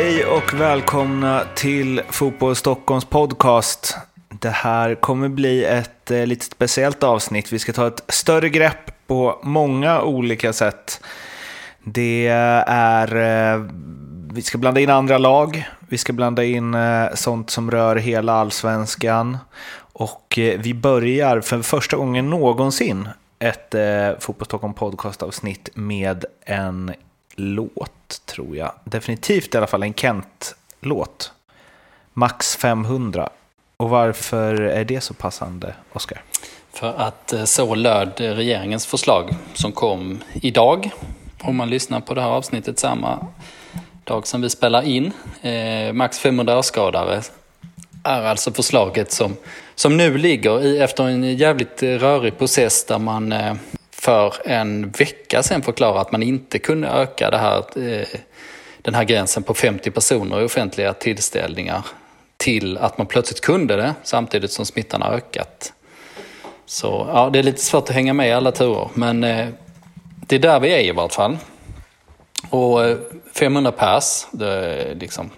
Hej och välkomna till Fotboll Stockholms podcast. Det här kommer bli ett eh, lite speciellt avsnitt. Vi ska ta ett större grepp på många olika sätt. Det är, eh, vi ska blanda in andra lag, vi ska blanda in eh, sånt som rör hela allsvenskan och eh, vi börjar för första gången någonsin ett eh, Fotboll Stockholm podcast-avsnitt med en låt, tror jag. Definitivt i alla fall en Kent-låt. Max 500. Och varför är det så passande, Oskar? För att eh, så löd regeringens förslag som kom idag. Om man lyssnar på det här avsnittet samma dag som vi spelar in. Eh, max 500 årsskadare är alltså förslaget som, som nu ligger i, efter en jävligt rörig process där man eh, för en vecka sedan förklarade att man inte kunde öka det här, eh, den här gränsen på 50 personer i offentliga tillställningar till att man plötsligt kunde det samtidigt som smittan har ökat. Så ja, det är lite svårt att hänga med i alla turer, men eh, det är där vi är i vart fall. Och eh, 500 pers, det är liksom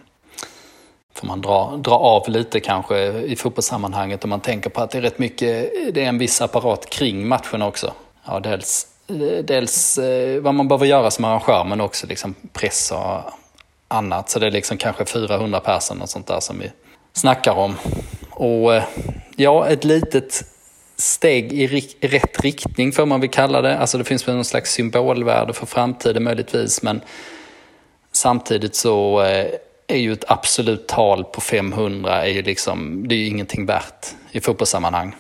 får man dra, dra av lite kanske i fotbollssammanhanget om man tänker på att det är rätt mycket, det är en viss apparat kring matchen också. Ja, dels, dels eh, vad man behöver göra som arrangör men också liksom press och annat. Så det är liksom kanske 400 personer och sånt där som vi snackar om. Och eh, ja, ett litet steg i rätt riktning får man väl kalla det. Alltså det finns väl någon slags symbolvärde för framtiden möjligtvis men samtidigt så eh, är ju ett absolut tal på 500 är ju liksom, det är ju ingenting värt i fotbollssammanhang.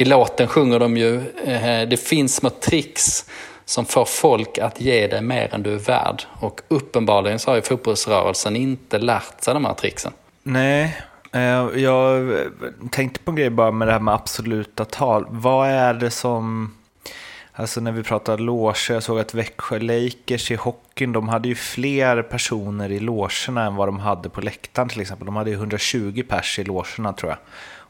I låten sjunger de ju, eh, det finns små tricks som får folk att ge dig mer än du är värd. Och uppenbarligen så har ju fotbollsrörelsen inte lärt sig de här tricksen. Nej, eh, jag tänkte på en grej bara med det här med absoluta tal. Vad är det som Alltså när vi pratar loger, jag såg att Växjö Lakers i hockeyn, de hade ju fler personer i logerna än vad de hade på läktaren till exempel. De hade ju 120 pers i logerna tror jag,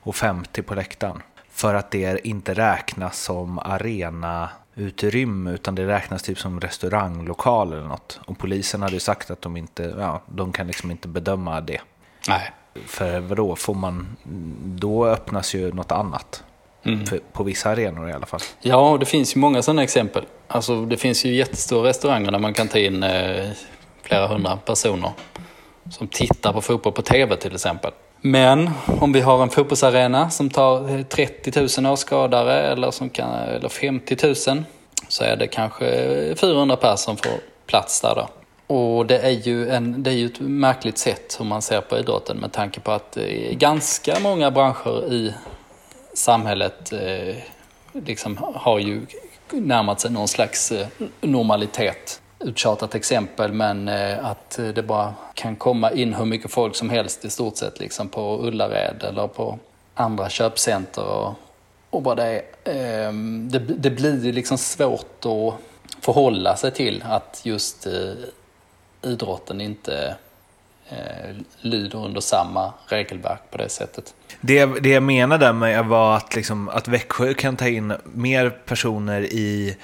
och 50 på läktaren. För att det inte räknas som arena utrymme utan det räknas typ som restauranglokal eller något. Och polisen hade ju sagt att de inte, ja, de kan liksom inte bedöma det. Nej. För vadå, får man, då öppnas ju något annat. Mm. på vissa arenor i alla fall. Ja, det finns ju många sådana exempel. Alltså, det finns ju jättestora restauranger där man kan ta in eh, flera hundra personer som tittar på fotboll på tv till exempel. Men om vi har en fotbollsarena som tar 30 000 åskådare eller, som kan, eller 50 000 så är det kanske 400 personer som får plats där då. Och det är, ju en, det är ju ett märkligt sätt hur man ser på idrotten med tanke på att eh, ganska många branscher i samhället eh, liksom har ju närmat sig någon slags eh, normalitet. Uttjatat exempel, men eh, att det bara kan komma in hur mycket folk som helst i stort sett liksom på Ullared eller på andra köpcenter och, och vad det är. Ehm, det, det blir ju liksom svårt att förhålla sig till att just eh, idrotten inte eh, lyder under samma regelverk på det sättet. Det, det jag menade med var att, liksom, att Växjö kan ta in mer personer i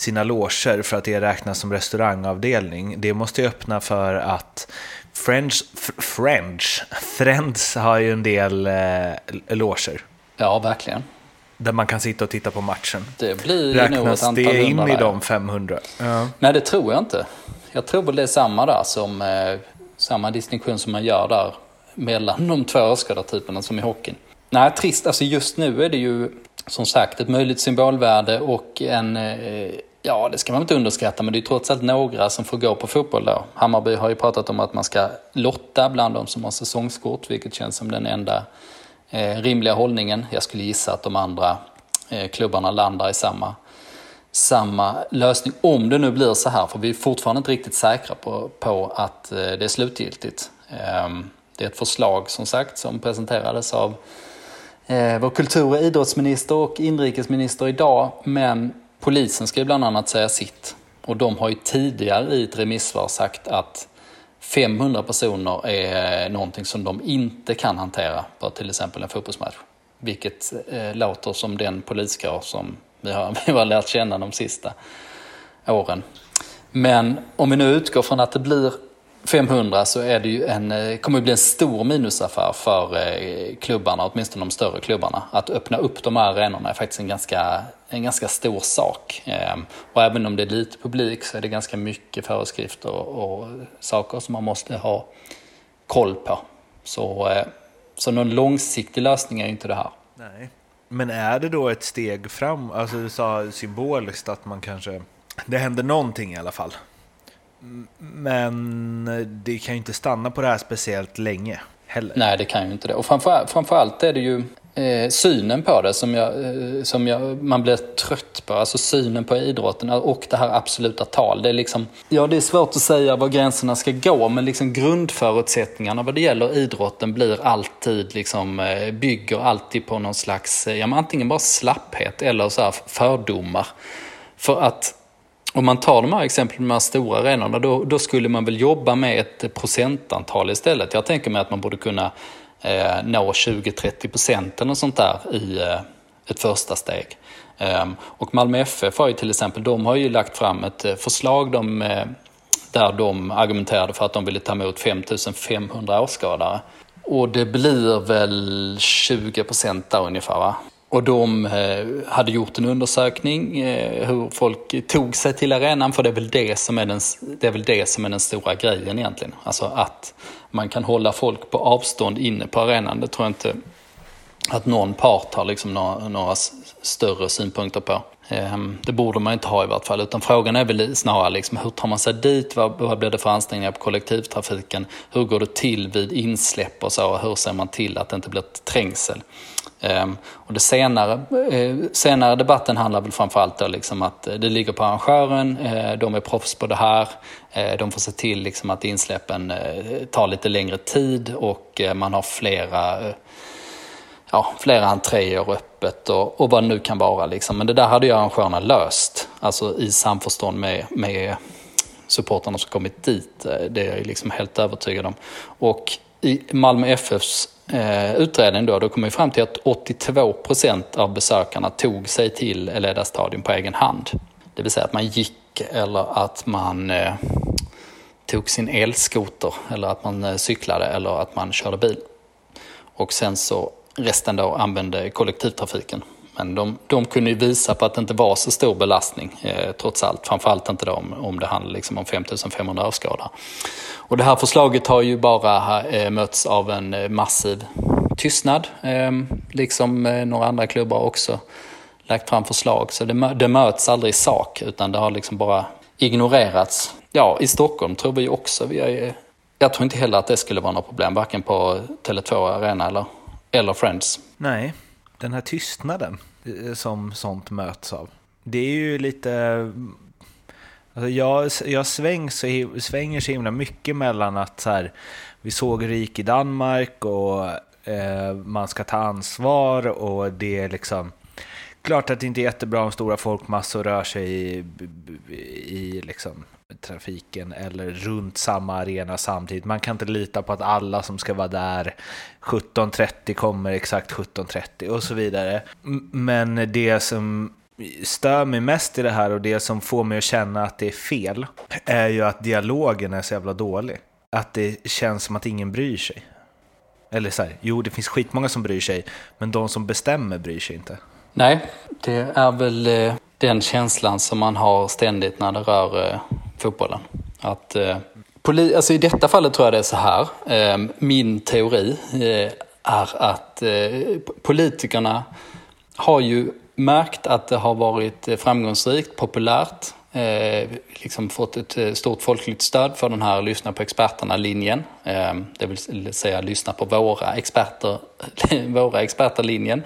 sina loger för att det räknas som restaurangavdelning. Det måste ju öppna för att French, French, Friends har ju en del eh, loger. Ja, verkligen. Där man kan sitta och titta på matchen. Det blir Räknas nog ett antal det in i de 500? Ja. Nej, det tror jag inte. Jag tror väl det är samma där som eh, samma distinktion som man gör där mellan de två åskådartyperna som i hockeyn. Nej, trist. Alltså just nu är det ju som sagt ett möjligt symbolvärde och en, eh, ja det ska man inte underskatta, men det är trots allt några som får gå på fotboll då. Hammarby har ju pratat om att man ska lotta bland de som har säsongskort, vilket känns som den enda eh, rimliga hållningen. Jag skulle gissa att de andra eh, klubbarna landar i samma samma lösning om det nu blir så här, för vi är fortfarande inte riktigt säkra på, på att eh, det är slutgiltigt. Ehm, det är ett förslag som sagt som presenterades av eh, vår kultur och idrottsminister och inrikesminister idag, men polisen ska ju bland annat säga sitt. Och de har ju tidigare i ett remissvar sagt att 500 personer är någonting som de inte kan hantera på till exempel en fotbollsmatch. Vilket eh, låter som den poliskår som vi har, vi har lärt känna de sista åren. Men om vi nu utgår från att det blir 500 så är det ju en, eh, kommer det bli en stor minusaffär för eh, klubbarna, åtminstone de större klubbarna. Att öppna upp de här arenorna är faktiskt en ganska, en ganska stor sak. Ehm, och även om det är lite publik så är det ganska mycket föreskrifter och, och saker som man måste ha koll på. Så, eh, så någon långsiktig lösning är ju inte det här. Nej. Men är det då ett steg fram? Alltså du sa symboliskt att man kanske... Det händer någonting i alla fall. Men det kan ju inte stanna på det här speciellt länge heller. Nej, det kan ju inte det. Och framför, framförallt är det ju eh, synen på det som, jag, eh, som jag, man blir trött på. Alltså synen på idrotten och det här absoluta tal. Det är, liksom, ja, det är svårt att säga var gränserna ska gå men liksom grundförutsättningarna vad det gäller idrotten blir alltid, liksom, eh, bygger alltid på någon slags, eh, ja, antingen bara slapphet eller så här fördomar. För att om man tar de här exemplen med de här stora arenorna, då, då, skulle man väl jobba med ett procentantal istället. Jag tänker mig att man borde kunna eh, nå 20-30 procent eller sånt där i eh, ett första steg. Eh, och Malmö FF har ju till exempel, de har ju lagt fram ett eh, förslag de, eh, där de argumenterade för att de ville ta emot 5500 åskådare. Och det blir väl 20 procent där ungefär va? Och de eh, hade gjort en undersökning eh, hur folk tog sig till arenan, för det är, väl det, som är den, det är väl det som är den stora grejen egentligen. Alltså att man kan hålla folk på avstånd inne på arenan, det tror jag inte att någon part har liksom några, några större synpunkter på. Ehm, det borde man inte ha i vart fall, utan frågan är väl snarare liksom, hur tar man sig dit? Vad, vad blir det för ansträngningar på kollektivtrafiken? Hur går det till vid insläpp och så? Hur ser man till att det inte blir trängsel? Ehm, och det senare, eh, senare debatten handlar väl framförallt om liksom att eh, det ligger på arrangören, eh, de är proffs på det här, de får se till liksom att insläppen tar lite längre tid och man har flera ja, flera entréer öppet och, och vad det nu kan vara. Liksom. Men det där hade ju arrangörerna löst, alltså i samförstånd med, med supportrarna som kommit dit. Det är jag liksom helt övertygad om. Och i Malmö FFs eh, utredning då, då kom vi fram till att 82 procent av besökarna tog sig till Eleda stadion på egen hand. Det vill säga att man gick eller att man eh, tog sin elskoter eller att man eh, cyklade eller att man körde bil. Och sen så resten då använde kollektivtrafiken. Men de, de kunde ju visa på att det inte var så stor belastning eh, trots allt. Framförallt inte då om, om det handlar liksom om 5500 åskådare. Och det här förslaget har ju bara eh, mötts av en eh, massiv tystnad. Eh, liksom eh, några andra klubbar också lagt fram förslag. Så det, det möts aldrig i sak utan det har liksom bara ignorerats. Ja, i Stockholm tror vi också. Vi är, eh, jag tror inte heller att det skulle vara något problem, varken på Tele2 Arena eller, eller Friends. Nej, den här tystnaden Eh, som sånt möts av. Det är ju lite... Alltså jag, jag sväng så, svänger så himla mycket mellan att så här, vi såg rik i Danmark och eh, man ska ta ansvar och det är liksom... Klart att det inte är jättebra om stora folkmassor rör sig i, i liksom trafiken eller runt samma arena samtidigt. Man kan inte lita på att alla som ska vara där 17.30 kommer exakt 17.30 och så vidare. Men det som stör mig mest i det här och det som får mig att känna att det är fel är ju att dialogen är så jävla dålig. Att det känns som att ingen bryr sig. Eller så här, jo det finns skitmånga som bryr sig, men de som bestämmer bryr sig inte. Nej, det är väl eh, den känslan som man har ständigt när det rör eh, fotbollen. Att, eh, poli alltså I detta fallet tror jag det är så här. Eh, min teori eh, är att eh, politikerna har ju märkt att det har varit eh, framgångsrikt, populärt, eh, liksom fått ett eh, stort folkligt stöd för den här lyssna på experterna-linjen. Eh, det vill säga lyssna på våra experter, våra experter-linjen.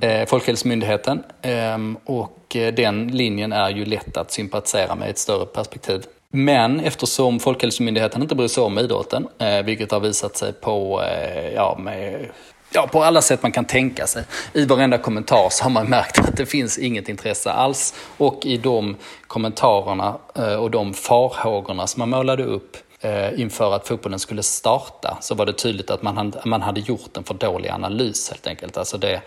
Eh, Folkhälsomyndigheten. Ehm, och eh, den linjen är ju lätt att sympatisera med i ett större perspektiv. Men eftersom Folkhälsomyndigheten inte bryr sig om idrotten, eh, vilket har visat sig på, eh, ja, med, ja, på alla sätt man kan tänka sig. I varenda kommentar så har man märkt att det finns inget intresse alls. Och i de kommentarerna och de farhågorna som man målade upp inför att fotbollen skulle starta så var det tydligt att man hade, man hade gjort en för dålig analys helt enkelt. Alltså det,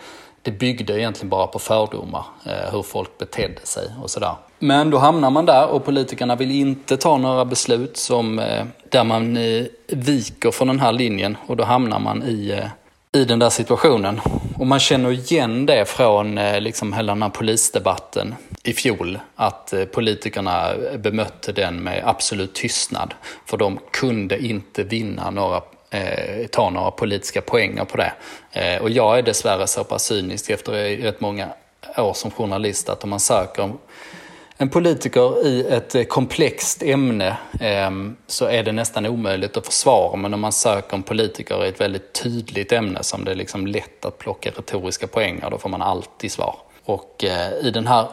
det byggde egentligen bara på fördomar, eh, hur folk betedde sig och sådär. Men då hamnar man där och politikerna vill inte ta några beslut som, eh, där man eh, viker från den här linjen och då hamnar man i, eh, i den där situationen. Och man känner igen det från eh, liksom hela den här polisdebatten i fjol, att eh, politikerna bemötte den med absolut tystnad. För de kunde inte vinna några eh, ta några politiska poänger på det. Eh, och jag är dessvärre så pass cynisk efter rätt många år som journalist att om man söker en politiker i ett eh, komplext ämne eh, så är det nästan omöjligt att försvara. Men om man söker en politiker i ett väldigt tydligt ämne som det är liksom lätt att plocka retoriska poänger, då får man alltid svar. Och eh, i den här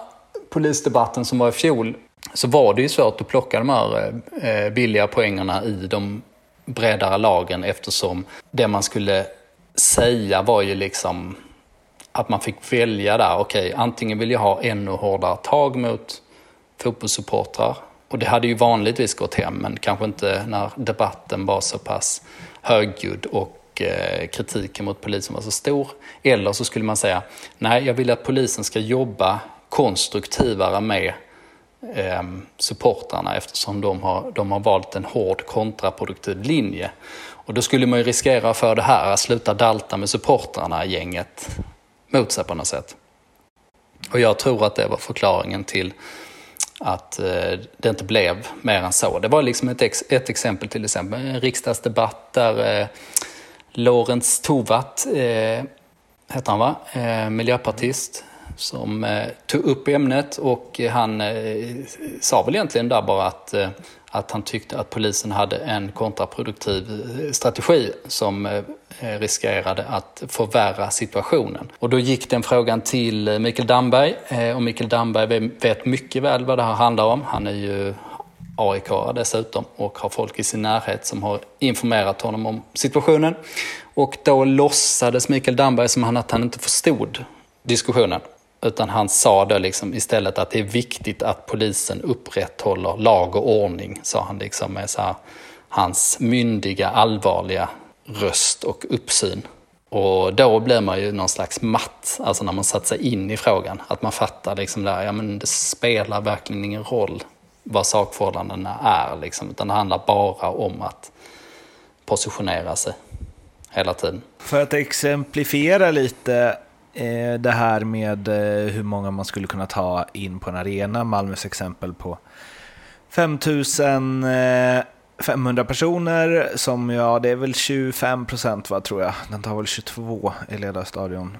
polisdebatten som var i fjol så var det ju svårt att plocka de här eh, eh billiga poängerna i de bredare lagen eftersom det man skulle säga var ju liksom att man fick välja där, okej, okay, antingen vill jag ha ännu hårdare tag mot fotbollssupportrar och det hade ju vanligtvis gått hem, men kanske inte när debatten var så pass högljudd och eh, kritiken mot polisen var så stor. Eller så skulle man säga, nej, jag vill att polisen ska jobba konstruktivare med eh, supportrarna eftersom de har, de har valt en hård kontraproduktiv linje. Och då skulle man ju riskera för det här att sluta dalta med supportrarna gänget mot sig på något sätt. Och jag tror att det var förklaringen till att eh, det inte blev mer än så. Det var liksom ett, ex, ett exempel till exempel, en riksdagsdebatt där eh, Lorentz Tovatt, eh, heter han va, eh, miljöpartist, som eh, tog upp ämnet och eh, han eh, sa väl egentligen där bara att, eh, att han tyckte att polisen hade en kontraproduktiv eh, strategi som eh, eh, riskerade att förvärra situationen. Och då gick den frågan till Mikael Damberg eh, och Mikael Damberg vet mycket väl vad det här handlar om. Han är ju AIK dessutom och har folk i sin närhet som har informerat honom om situationen. Och då låtsades Mikael Damberg som att han inte förstod diskussionen. Utan han sa då liksom istället att det är viktigt att polisen upprätthåller lag och ordning, sa han liksom med så här, hans myndiga, allvarliga röst och uppsyn. Och då blir man ju någon slags matt, alltså när man satt sig in i frågan. Att man fattar liksom där, ja men det spelar verkligen ingen roll vad sakförhållandena är liksom, utan det handlar bara om att positionera sig hela tiden. För att exemplifiera lite Eh, det här med eh, hur många man skulle kunna ta in på en arena. Malmös exempel på 5500 eh, personer som, ja det är väl 25 procent va, tror jag. Den tar väl 22 i Ledarstadion.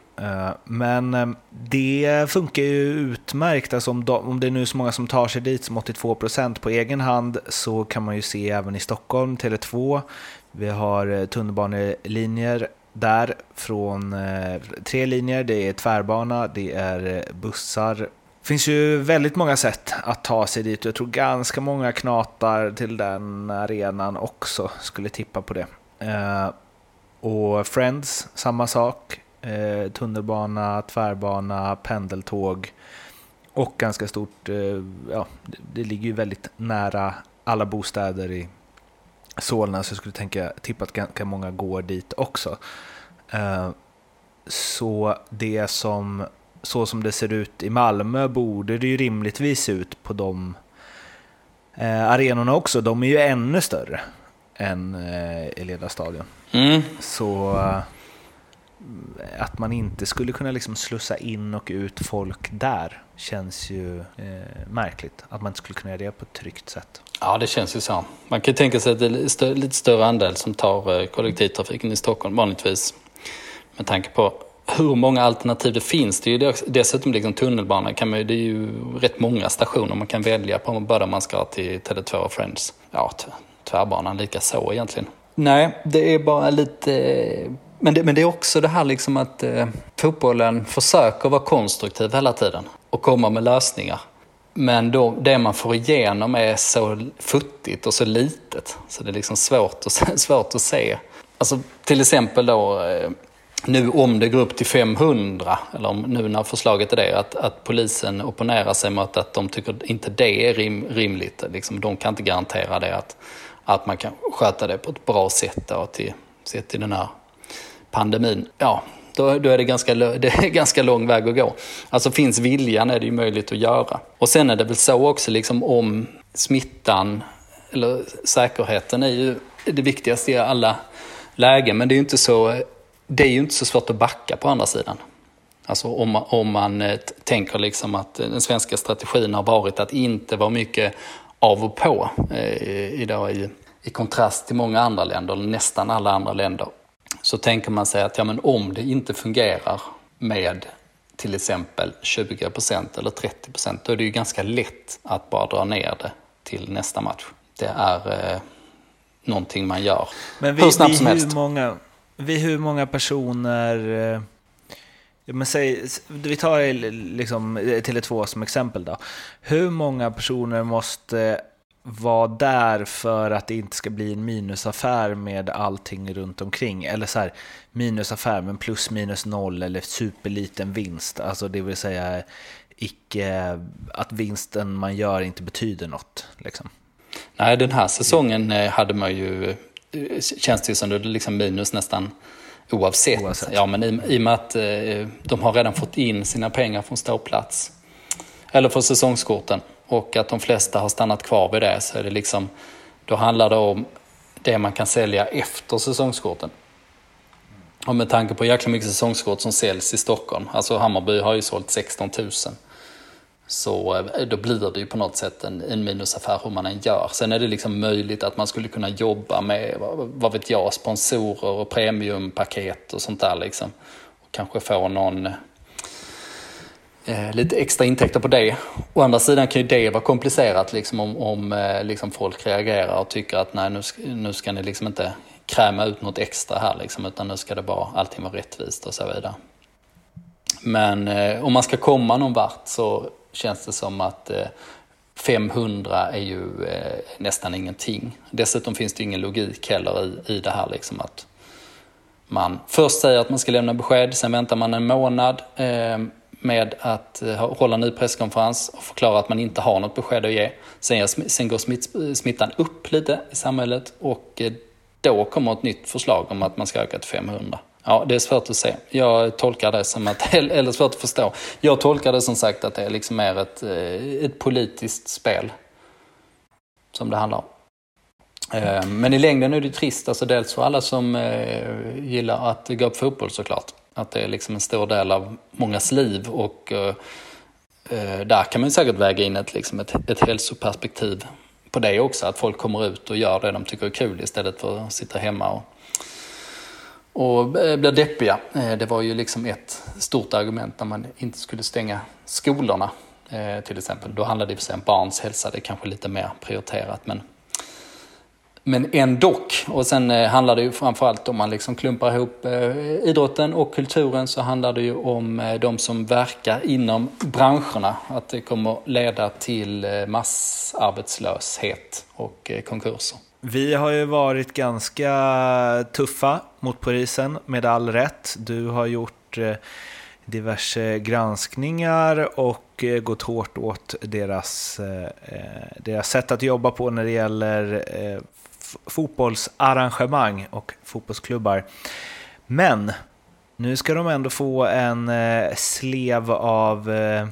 Men det funkar ju utmärkt. Alltså om, om det är nu så många som tar sig dit som 82 procent på egen hand så kan man ju se även i Stockholm, Tele2. Vi har tunnelbanelinjer där från eh, tre linjer. Det är tvärbana, det är eh, bussar. Det finns ju väldigt många sätt att ta sig dit. Jag tror ganska många knatar till den arenan också skulle tippa på det. Eh, och Friends, samma sak. Tunnelbana, tvärbana, pendeltåg och ganska stort, ja, det ligger ju väldigt nära alla bostäder i Solna, så jag skulle tänka, tippa att ganska många går dit också. Eh, så det som, så som det ser ut i Malmö borde det ju rimligtvis se ut på de eh, arenorna också. De är ju ännu större än eh, Eleda stadion. Mm. Så att man inte skulle kunna liksom slussa in och ut folk där känns ju eh, märkligt. Att man inte skulle kunna göra det på ett tryggt sätt. Ja, det känns ju så. Man kan ju tänka sig att det är lite större andel som tar eh, kollektivtrafiken i Stockholm vanligtvis. Med tanke på hur många alternativ det finns. Det är ju dessutom liksom tunnelbana, kan man, det är ju rätt många stationer man kan välja på både man ska till Tele2 och Friends. Ja, tvärbanan lika så egentligen. Nej, det är bara lite men det, men det är också det här liksom att eh, fotbollen försöker vara konstruktiv hela tiden och komma med lösningar. Men då, det man får igenom är så futtigt och så litet så det är liksom svårt, och, svårt att se. Alltså till exempel då eh, nu om det går upp till 500, eller om, nu när förslaget är det, att, att polisen opponerar sig mot att de tycker inte det är rim, rimligt. Liksom, de kan inte garantera det, att, att man kan sköta det på ett bra sätt då, till, sett till den här pandemin. Ja, Då, då är det ganska, det är ganska lång väg att gå. Alltså finns viljan är det ju möjligt att göra. Och sen är det väl så också liksom om smittan, eller säkerheten är ju det viktigaste i alla lägen. Men det är ju inte så, det är ju inte så svårt att backa på andra sidan. Alltså om, om man eh, tänker liksom att eh, den svenska strategin har varit att inte vara mycket av och på eh, idag i, i kontrast till många andra länder, eller nästan alla andra länder. Så tänker man sig att ja, men om det inte fungerar med till exempel 20% eller 30% då är det ju ganska lätt att bara dra ner det till nästa match. Det är eh, någonting man gör Men vi, hur snabbt vi, som helst. Hur många, vi hur många personer eh men säg, vi tar liksom Tele2 som exempel då. Hur många personer måste vara där för att det inte ska bli en minusaffär med allting runt omkring? Eller så här, minusaffär men plus minus noll eller superliten vinst. Alltså det vill säga icke, att vinsten man gör inte betyder något. Liksom. Nej, den här säsongen eh, hade man ju, eh, känns det ju som det liksom minus nästan Oavsett. Oavsett. Ja, men i, i och med att eh, de har redan fått in sina pengar från ståplats. Eller från säsongskorten. Och att de flesta har stannat kvar vid det. Så är det liksom, då handlar det om det man kan sälja efter säsongskorten. Och med tanke på jäkla mycket säsongskort som säljs i Stockholm. Alltså Hammarby har ju sålt 16 000. Så eh, då blir det ju på något sätt en, en minusaffär hur man än gör. Sen är det liksom möjligt att man skulle kunna jobba med, vad vet jag, sponsorer och premiumpaket och sånt där liksom. Och kanske få någon eh, lite extra intäkter på det. Å andra sidan kan ju det vara komplicerat liksom om, om eh, liksom folk reagerar och tycker att nej nu ska, nu ska ni liksom inte kräma ut något extra här liksom, utan nu ska det bara allting vara rättvist och så vidare. Men eh, om man ska komma någon vart så känns det som att eh, 500 är ju eh, nästan ingenting. Dessutom finns det ingen logik heller i, i det här liksom att man först säger att man ska lämna besked, sen väntar man en månad eh, med att eh, hålla en ny presskonferens och förklara att man inte har något besked att ge. Sen, sen går smitt, smittan upp lite i samhället och eh, då kommer ett nytt förslag om att man ska öka till 500. Ja, det är svårt att se. Jag tolkar det som att, eller svårt att förstå. Jag tolkar det som sagt att det liksom är ett, eh, ett politiskt spel. Som det handlar om. Men i längden är det trist, alltså dels för alla som gillar att gå på fotboll såklart. Att det är liksom en stor del av mångas liv och eh, eh, där kan man säkert väga in ett, liksom ett, ett hälsoperspektiv på det också. Att folk kommer ut och gör det de tycker är kul istället för att sitta hemma och och eh, blir deppiga. Eh, det var ju liksom ett stort argument när man inte skulle stänga skolorna till exempel. Då handlade det för sig om barns hälsa, det är kanske lite mer prioriterat. Men, men ändå. Och sen eh, handlar det ju framförallt om man liksom klumpar ihop eh, idrotten och kulturen så handlar det ju om eh, de som verkar inom branscherna. Att det kommer leda till massarbetslöshet och konkurser. Vi har ju varit ganska tuffa mot polisen, med all rätt. Du har gjort diverse granskningar och gått hårt åt deras, deras sätt att jobba på när det gäller fotbollsarrangemang och fotbollsklubbar. Men nu ska de ändå få en eh, slev av eh,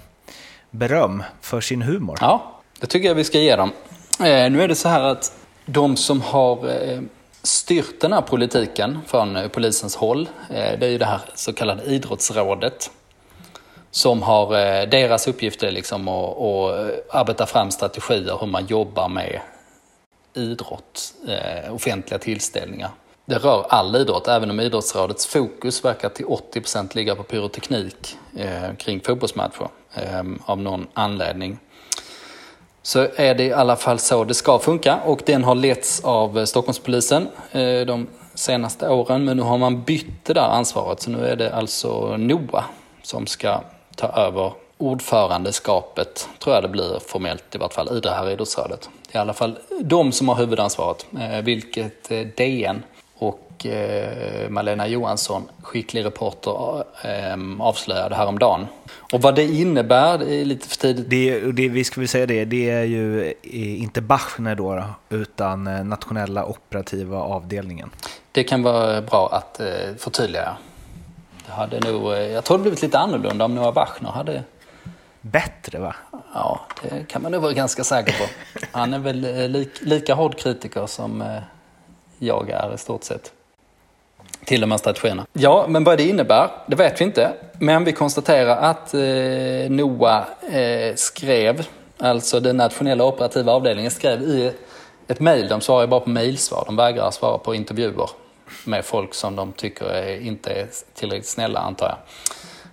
beröm för sin humor. Ja, det tycker jag vi ska ge dem. Eh, nu är det så här att de som har eh, styrt den här politiken från eh, polisens håll, eh, det är ju det här så kallade idrottsrådet. Som har, deras uppgift är liksom att, att arbeta fram strategier hur man jobbar med idrott, eh, offentliga tillställningar. Det rör all idrott, även om idrottsrådets fokus verkar till 80% ligga på pyroteknik eh, kring fotbollsmatcher eh, av någon anledning så är det i alla fall så det ska funka och den har letts av Stockholmspolisen eh, de senaste åren. Men nu har man bytt det där ansvaret så nu är det alltså NOA som ska ta över ordförandeskapet, tror jag det blir formellt i vart fall, i det här idrottsrådet. Det är i alla fall de som har huvudansvaret, eh, vilket eh, DN och Malena Johansson, skicklig reporter, avslöjade häromdagen. Och vad det innebär, det är lite för tidigt. Det, det, vi ska väl säga det, det är ju inte Bachner då, utan eh, nationella operativa avdelningen. Det kan vara bra att eh, förtydliga. Det hade nog, eh, jag tror det blivit lite annorlunda om Noah Bachner hade... Bättre va? Ja, det kan man nog vara ganska säker på. Han är väl eh, lik, lika hård kritiker som eh, jag är i stort sett. Till de här strategierna. Ja, men vad det innebär, det vet vi inte. Men vi konstaterar att eh, NOA eh, skrev, alltså den nationella operativa avdelningen skrev i ett mejl, de svarar ju bara på mejlsvar, de vägrar svara på intervjuer med folk som de tycker är, inte är tillräckligt snälla, antar jag.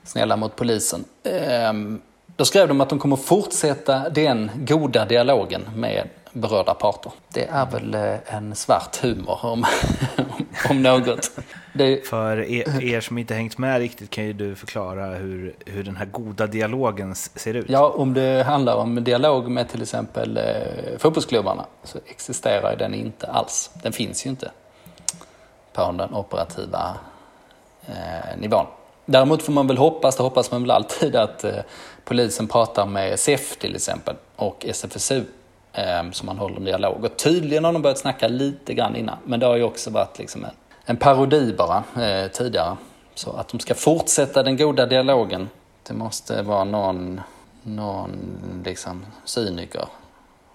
Snälla mot polisen. Ehm, då skrev de att de kommer fortsätta den goda dialogen med berörda parter. Det är väl eh, en svart humor om, om något. Det, För er, er som inte hängt med riktigt kan ju du förklara hur, hur den här goda dialogen ser ut. ja, om det handlar om dialog med till exempel eh, fotbollsklubbarna så existerar den inte alls. Den finns ju inte på den operativa eh, nivån. Däremot får man väl hoppas, det hoppas man väl alltid, att eh, polisen pratar med SEF till exempel och SFSU eh, som man håller en dialog. Och tydligen har de börjat snacka lite grann innan, men det har ju också varit liksom en, en parodi bara eh, tidigare. Så att de ska fortsätta den goda dialogen, det måste vara någon, någon liksom cyniker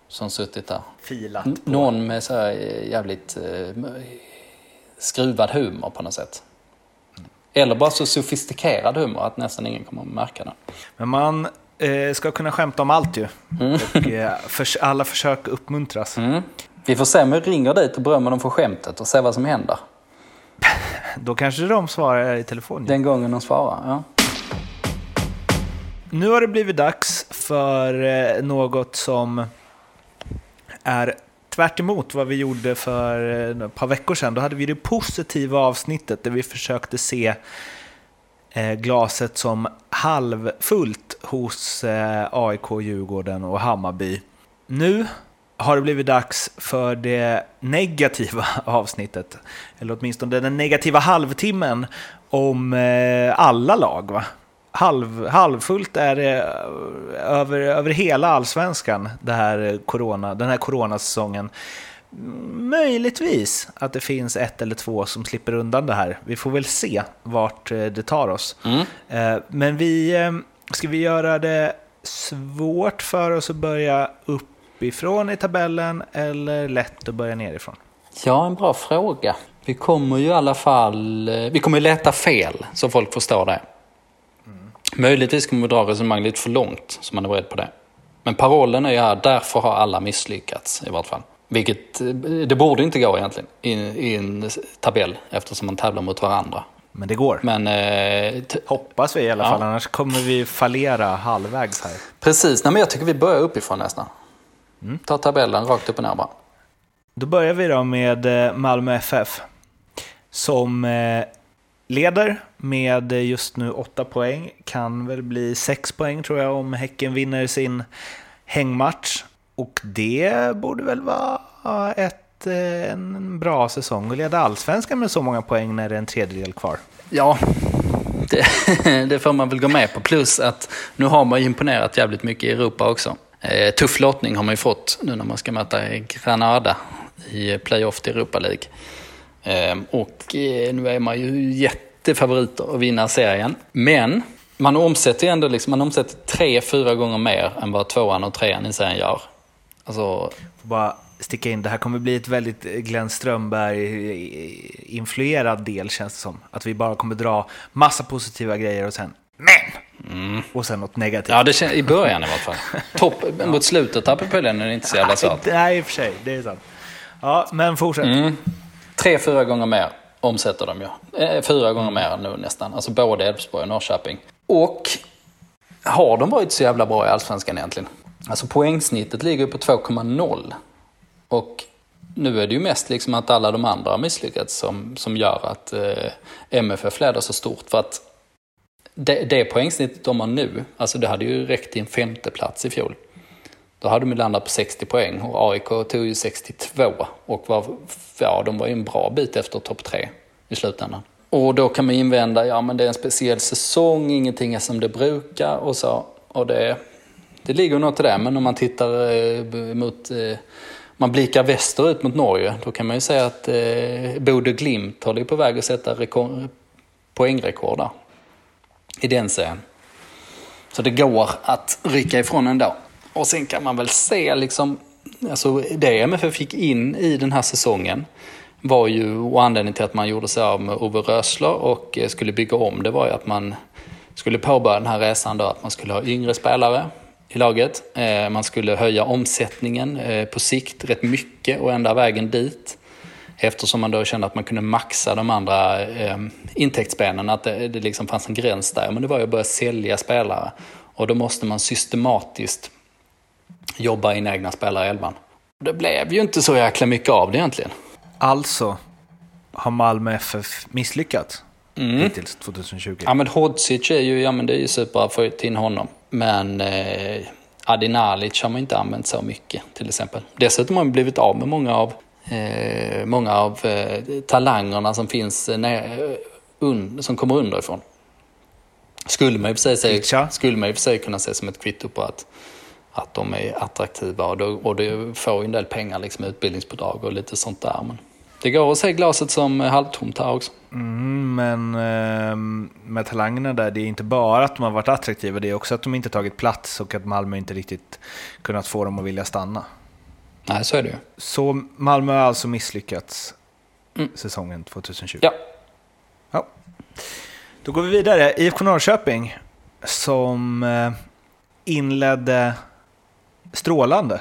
som suttit där. Filat. N- Någon med så eh, jävligt eh, skruvad humor på något sätt. Eller bara så sofistikerad humor att nästan ingen kommer att märka den. Men man eh, ska kunna skämta om allt ju. Och eh, förs- alla försök uppmuntras. Mm. Vi får se om vi ringer dit och berömmer dem för skämtet och se vad som händer. Då kanske de svarar i telefon. Den gången de svarar. Ja. Nu har det blivit dags för eh, något som är tvärt emot vad vi gjorde för eh, ett par veckor sedan. Då hade vi det positiva avsnittet där vi försökte se eh, glaset som halvfullt hos eh, AIK, Djurgården och Hammarby. Nu har det blivit dags för det negativa avsnittet, eller åtminstone den negativa halvtimmen om alla lag. Va? Halv, halvfullt är det eh, över, över hela allsvenskan det här corona, den här coronasäsongen. Möjligtvis att det finns ett eller två som slipper undan det här. Vi får väl se vart eh, det tar oss. Mm. Eh, Men vi, eh, ska vi göra det svårt för oss att börja uppifrån i tabellen eller lätt att börja nerifrån? ja, en bra fråga. Vi kommer ju i alla fall... eh, Vi kommer ju leta fel så folk förstår det. Möjligtvis kommer vi dra resonemang lite för långt så man är beredd på det. Men parollen är ju här, därför har alla misslyckats i vart fall. Vilket, eh, det borde inte gå egentligen i, i en tabell eftersom man tävlar mot varandra. Men det går. Men eh, Hoppas vi i alla Ja. fall, annars kommer vi fallera halvvägs här. precis, Nej, men jag tycker vi börjar uppifrån nästan. Ta tabellen rakt upp och ner bara. Då börjar vi då med eh, Malmö FF. Som eh, leder med just nu åtta poäng. Kan väl bli sex poäng tror jag om Häcken vinner sin hängmatch. Och det borde väl vara ett, eh, en bra säsong att leda allsvenskan med så många poäng när det är en tredjedel kvar. Ja, det, det får man väl gå med på. Plus att nu har man ju imponerat jävligt mycket i Europa också. Eh, tuff lottning har man ju fått nu när man ska möta Granada i playoff till Europa League. Eh, och eh, nu är man ju jättefavoriter att vinna serien. Men man omsätter ändå liksom, man omsätter tre, fyra gånger mer än vad tvåan och trean i serien gör. Alltså, Bara sticka in, det här kommer bli ett väldigt Glenn Strömberg-influerad del känns det som. Att vi bara kommer dra massa positiva grejer och sen men! Och sen något negativt. ja, det känns, i början i vart fall. Topp, mot slutet av pullen är det inte så jävla svårt. Nej, i och för sig, det är sant. Ja, men fortsätt. Mm. Tre, fyra gånger mer omsätter de ju. Eh, fyra gånger mer nu nästan. Alltså både Elfsborg och Norrköping. Och har de varit så jävla bra i Allsvenskan egentligen? Alltså poängsnittet ligger ju på 2,0. Och nu är det ju mest liksom att alla de andra har misslyckats som, som gör att eh, MFF leder så stort. För att det, det poängsnittet de har nu, alltså det hade ju räckt till en femte plats i fjol. Då hade de landat på 60 poäng och AIK tog ju 62 och var, ja, de var ju en bra bit efter topp tre i slutändan. Och då kan man invända, ja men det är en speciell säsong, ingenting är som det brukar och så. Och det, det ligger något i det, men om man tittar eh, mot, eh, man blickar västerut mot Norge, då kan man ju säga att eh, Bodø Glimt håller på väg att sätta rekord, poängrekord där. i den serien. Så det går att rycka ifrån ändå. Och sen kan man väl se liksom, alltså det MFF fick in i den här säsongen var ju, och anledningen till att man gjorde sig av med Ove Rösler och eh, skulle bygga om det var ju att man skulle påbörja den här resan då, att man skulle ha yngre spelare i laget. Eh, man skulle höja omsättningen eh, på sikt rätt mycket och ända vägen dit. Eftersom man då kände att man kunde maxa de andra eh, intäktsbenen, att det, det liksom fanns en gräns där. Men det var ju att börja sälja spelare. Och då måste man systematiskt jobba in egna spelare i elvan. Det blev ju inte så jäkla mycket av det egentligen. Alltså har Malmö FF misslyckats mm. hittills 2020. Ja men Hodzic är ju, ja men det är ju super att få in honom. Men eh, Adinalic har man inte använt så mycket till exempel. Dessutom har man blivit av med många av, eh, många av eh, talangerna som finns ner, un, som kommer underifrån. Skulle man och för sig, skulle man för sig kunna se som ett kvitto på att, att de är attraktiva och, då, och det får ju en del pengar liksom utbildningsbidrag och lite sånt där. Men det går att se glaset som halvtomt här också. Mm, men eh, med talangerna där, det är inte bara att de har varit attraktiva, det är också att de inte tagit plats och att Malmö inte riktigt kunnat få dem att vilja stanna. Nej, så är det ju. Så Malmö har alltså misslyckats mm. säsongen 2020? Ja. ja. Då går vi vidare. IFK Norrköping som eh, inledde strålande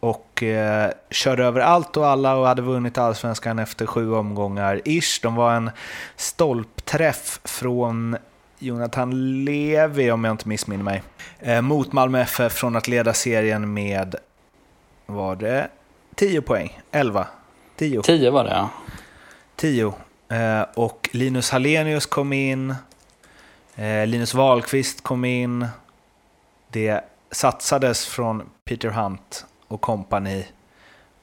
och eh, körde över allt och alla och hade vunnit allsvenskan efter sju omgångar ish. De var en stolpträff från Jonathan Levi, om jag inte missminner mig, eh, mot Malmö FF från att leda serien med, var det 10 poäng? 11? 10? 10 var det ja. 10. Eh, och Linus Hallenius kom in, eh, Linus Wahlqvist kom in. Det satsades från Peter Hunt och kompani.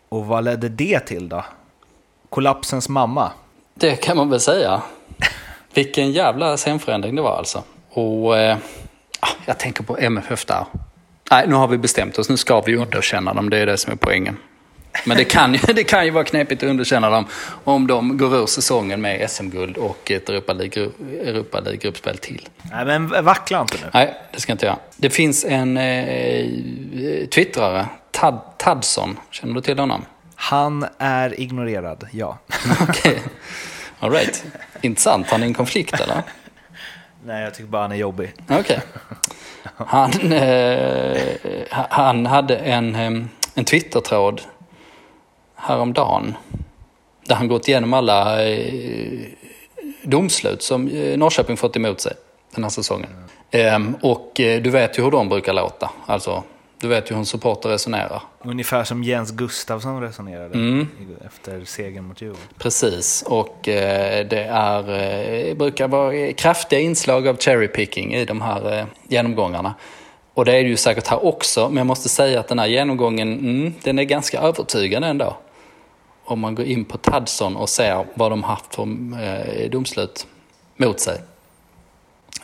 Och vad ledde det till då? Kollapsens mamma? Det kan man väl säga. Vilken jävla scenförändring det var alltså. Och eh, ah, jag tänker på MFF där. Nej, nu har vi bestämt oss. Nu ska vi underkänna dem. Det är det som är poängen. Men det kan, ju, det kan ju vara knepigt att underkänna dem om de går ur säsongen med SM-guld och ett Europa League-gruppspel till. Nej, men vackla inte nu. Nej, det ska jag inte göra. Det finns en eh, twittrare Tad, Tadson, känner du till honom? Han är ignorerad, ja. Okej, okay. alright. Intressant, han är i en konflikt eller? Nej, jag tycker bara han är jobbig. Okej. Okay. Han, eh, han hade en, eh, en Twitter-tråd häromdagen där han gått igenom alla eh, domslut som eh, Norrköping fått emot sig den här säsongen. Mm. och eh, du vet ju hur de brukar låta. Alltså du vet ju hur en supporter resonerar. Ungefär som Jens Gustafsson resonerade mm. efter segern mot Djurgården. Precis, och det är, eh, brukar vara kraftiga inslag av cherry picking i de här genomgångarna. Och det är det ju säkert här också, men jag måste säga att den här genomgången, mm, den är ganska övertygande ändå. Om man går in på Tadson och ser vad de haft för eh, domslut mot sig.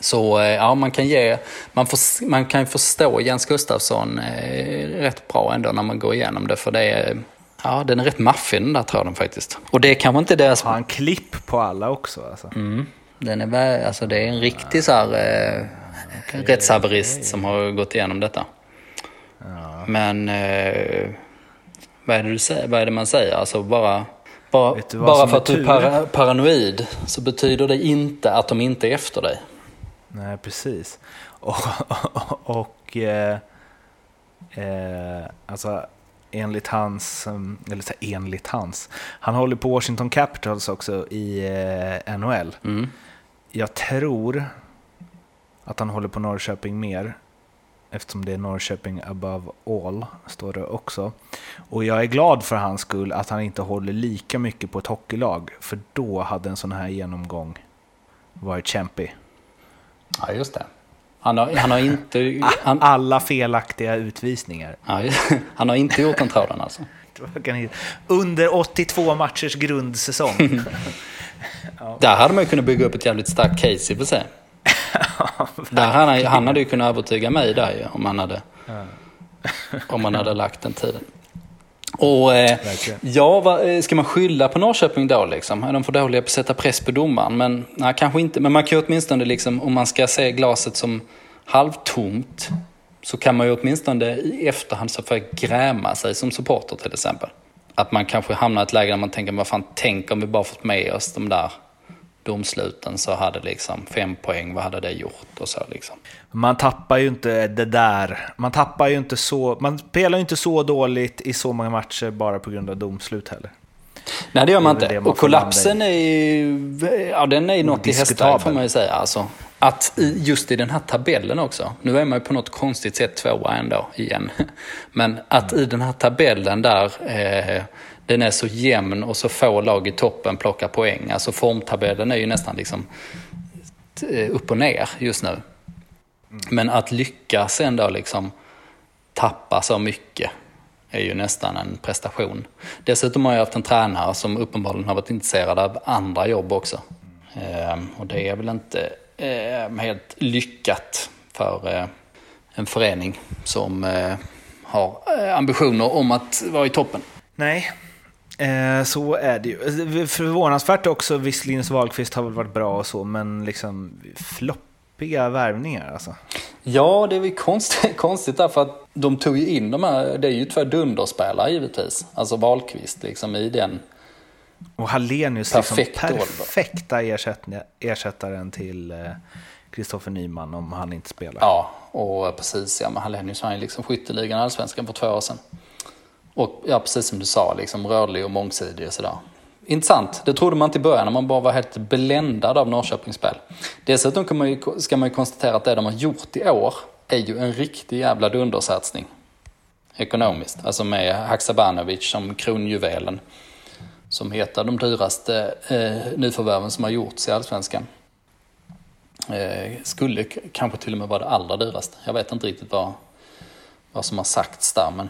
Så eh, ja, man kan ge, man, får, man kan förstå Jens Gustafsson eh, rätt bra ändå när man går igenom det. För det är, ja, den är rätt maffig den där tråden faktiskt. Och det kanske inte deras... Har han klipp på alla också? Alltså. Mm. Den är, väl, alltså det är en riktig så här, eh, okay, rättshaverist okay. som har gått igenom detta. Ja. Men eh, vad, är det du säger, vad är det man säger? Alltså bara... Bara, bara för att du är para, paranoid så betyder det inte att de inte är efter dig. Nej, precis. Och, och, och eh, eh, alltså enligt hans, mm, eller så här, enligt hans, han håller på Washington Capitals också i eh, NHL. Mm. Jag tror att han håller på Norrköping mer, eftersom det är Norrköping above all, står det också. Och jag är glad för hans skull att han inte håller lika mycket på ett hockeylag, för då hade en sån här genomgång varit kämpig. Ja, just det. Han har, han har inte... Han, Alla felaktiga utvisningar. Ja, han har inte gjort den tråden alltså. Under 82 matchers grundsäsong. ja. Där hade man ju kunnat bygga upp ett jävligt starkt case i och för sig. Där han, han hade ju kunnat övertyga mig där ju, om han hade, om han hade lagt den tiden. Och eh, ja, vad, eh, ska man skylla på Norrköping då liksom? Är de för dåliga på att sätta press på domaren? Men nej, kanske inte. Men man kan ju åtminstone liksom, om man ska se glaset som halvtomt, så kan man ju åtminstone i efterhand så få gräma sig som supporter till exempel. Att man kanske hamnar i ett läge där man tänker, vad fan, tänk om vi bara fått med oss de där domsluten så hade liksom fem poäng, vad hade det gjort och så liksom. Man tappar ju inte det där. Man tappar ju inte så, man spelar ju inte så dåligt i så många matcher bara på grund av domslut heller. Nej det gör man inte. Man och kollapsen är ju, ja den är ju något i hästar får man ju säga. Alltså, att just i den här tabellen också, nu är man ju på något konstigt sätt tvåa ändå igen. Men att i den här tabellen där eh, den är så jämn och så få lag i toppen plockar poäng. Alltså formtabellen är ju nästan liksom eh, upp och ner just nu. Men att lyckas ändå liksom tappa så mycket är ju nästan en prestation. Dessutom har jag haft en tränare som uppenbarligen har varit intresserad av andra jobb också. Ehm, och det är väl inte ehm, helt lyckat för eh, en förening som eh, har ambitioner om att vara i toppen. Nej, Eh, så är det ju. Förvånansvärt också, visst Linus Wahlqvist har väl varit bra och så, men liksom floppiga värvningar alltså. Ja, det är väl konstigt, konstigt därför att de tog ju in de här, det är ju två dunderspelare givetvis. Alltså Wahlqvist liksom i den och Hallenius, perfekt liksom perfekta ersättaren till Kristoffer eh, Nyman om han inte spelar. Ja, och precis. Ja, men Hallenius har ju liksom skytteligan allsvenskan för två år sedan. Och ja, precis som du sa, liksom rörlig och mångsidig och sådär. Intressant, det trodde man inte i början när man bara var helt bländad av Norrköpings spel. Dessutom kan man ju, ska man ju konstatera att det de har gjort i år är ju en riktig jävla dundersatsning. Ekonomiskt, alltså med Haksabanovic som kronjuvelen. Som heter de dyraste eh, nyförvärven som har gjorts i Allsvenskan. Eh, skulle kanske till och med vara det allra dyraste. Jag vet inte riktigt vad, vad som har sagts där men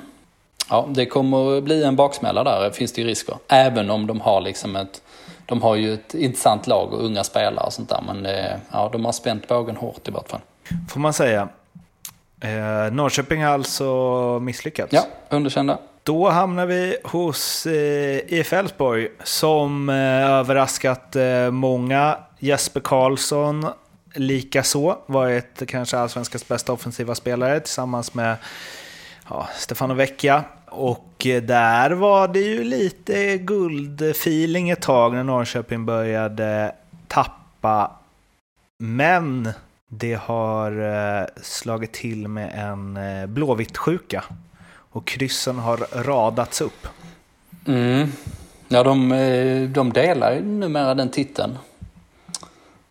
Ja, det kommer att bli en baksmälla där, finns det ju risker. Även om de har liksom ett, de har ju ett intressant lag och unga spelare och sånt där. Men det, ja, de har spänt bågen hårt i vart fall. Får man säga. Eh, Norrköping har alltså misslyckats. Ja, underkända. Då hamnar vi hos eh, IF Elfsborg som eh, överraskat eh, många. Jesper Karlsson likaså var ett kanske allsvenskans bästa offensiva spelare tillsammans med ja, Stefano Vecchia. Och där var det ju lite guldfeeling ett tag när Norrköping började tappa. Men det har eh, slagit till med en eh, blåvitt-sjuka. Och kryssen har radats upp. Mm. Ja, de, eh, de delar numera den titeln.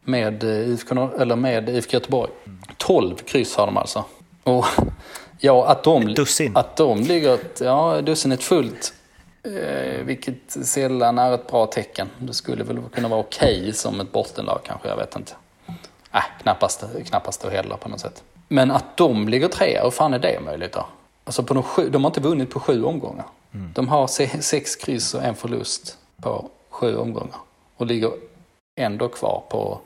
Med IFK, eller med IFK Göteborg. 12 kryss har de alltså. Och Ja, att de, ett dussin. Att de ligger, ja, dussinet fullt. Eh, vilket sällan är ett bra tecken. Det skulle väl kunna vara okej okay som ett bottenlag kanske, jag vet inte. Äh, knappast, knappast då heller på något sätt. Men att de ligger trea, hur fan är det möjligt då? Alltså på de, sju, de har inte vunnit på sju omgångar. Mm. De har sex kryss och en förlust på sju omgångar. Och ligger ändå kvar på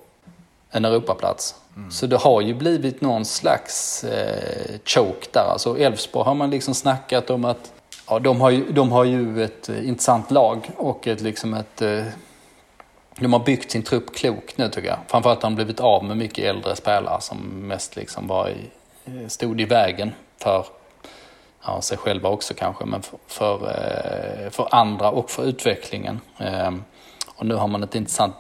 en Europaplats. Mm. Så det har ju blivit någon slags eh, choke där. Alltså Elfsborg har man liksom snackat om att ja, de, har ju, de har ju ett eh, intressant lag och ett, liksom ett... Eh, de har byggt sin trupp klokt nu tycker jag. Framförallt har de blivit av med mycket äldre spelare som mest liksom var i, eh, stod i vägen för ja, sig själva också kanske, men för, för, eh, för andra och för utvecklingen. Ehm, och nu har man ett intressant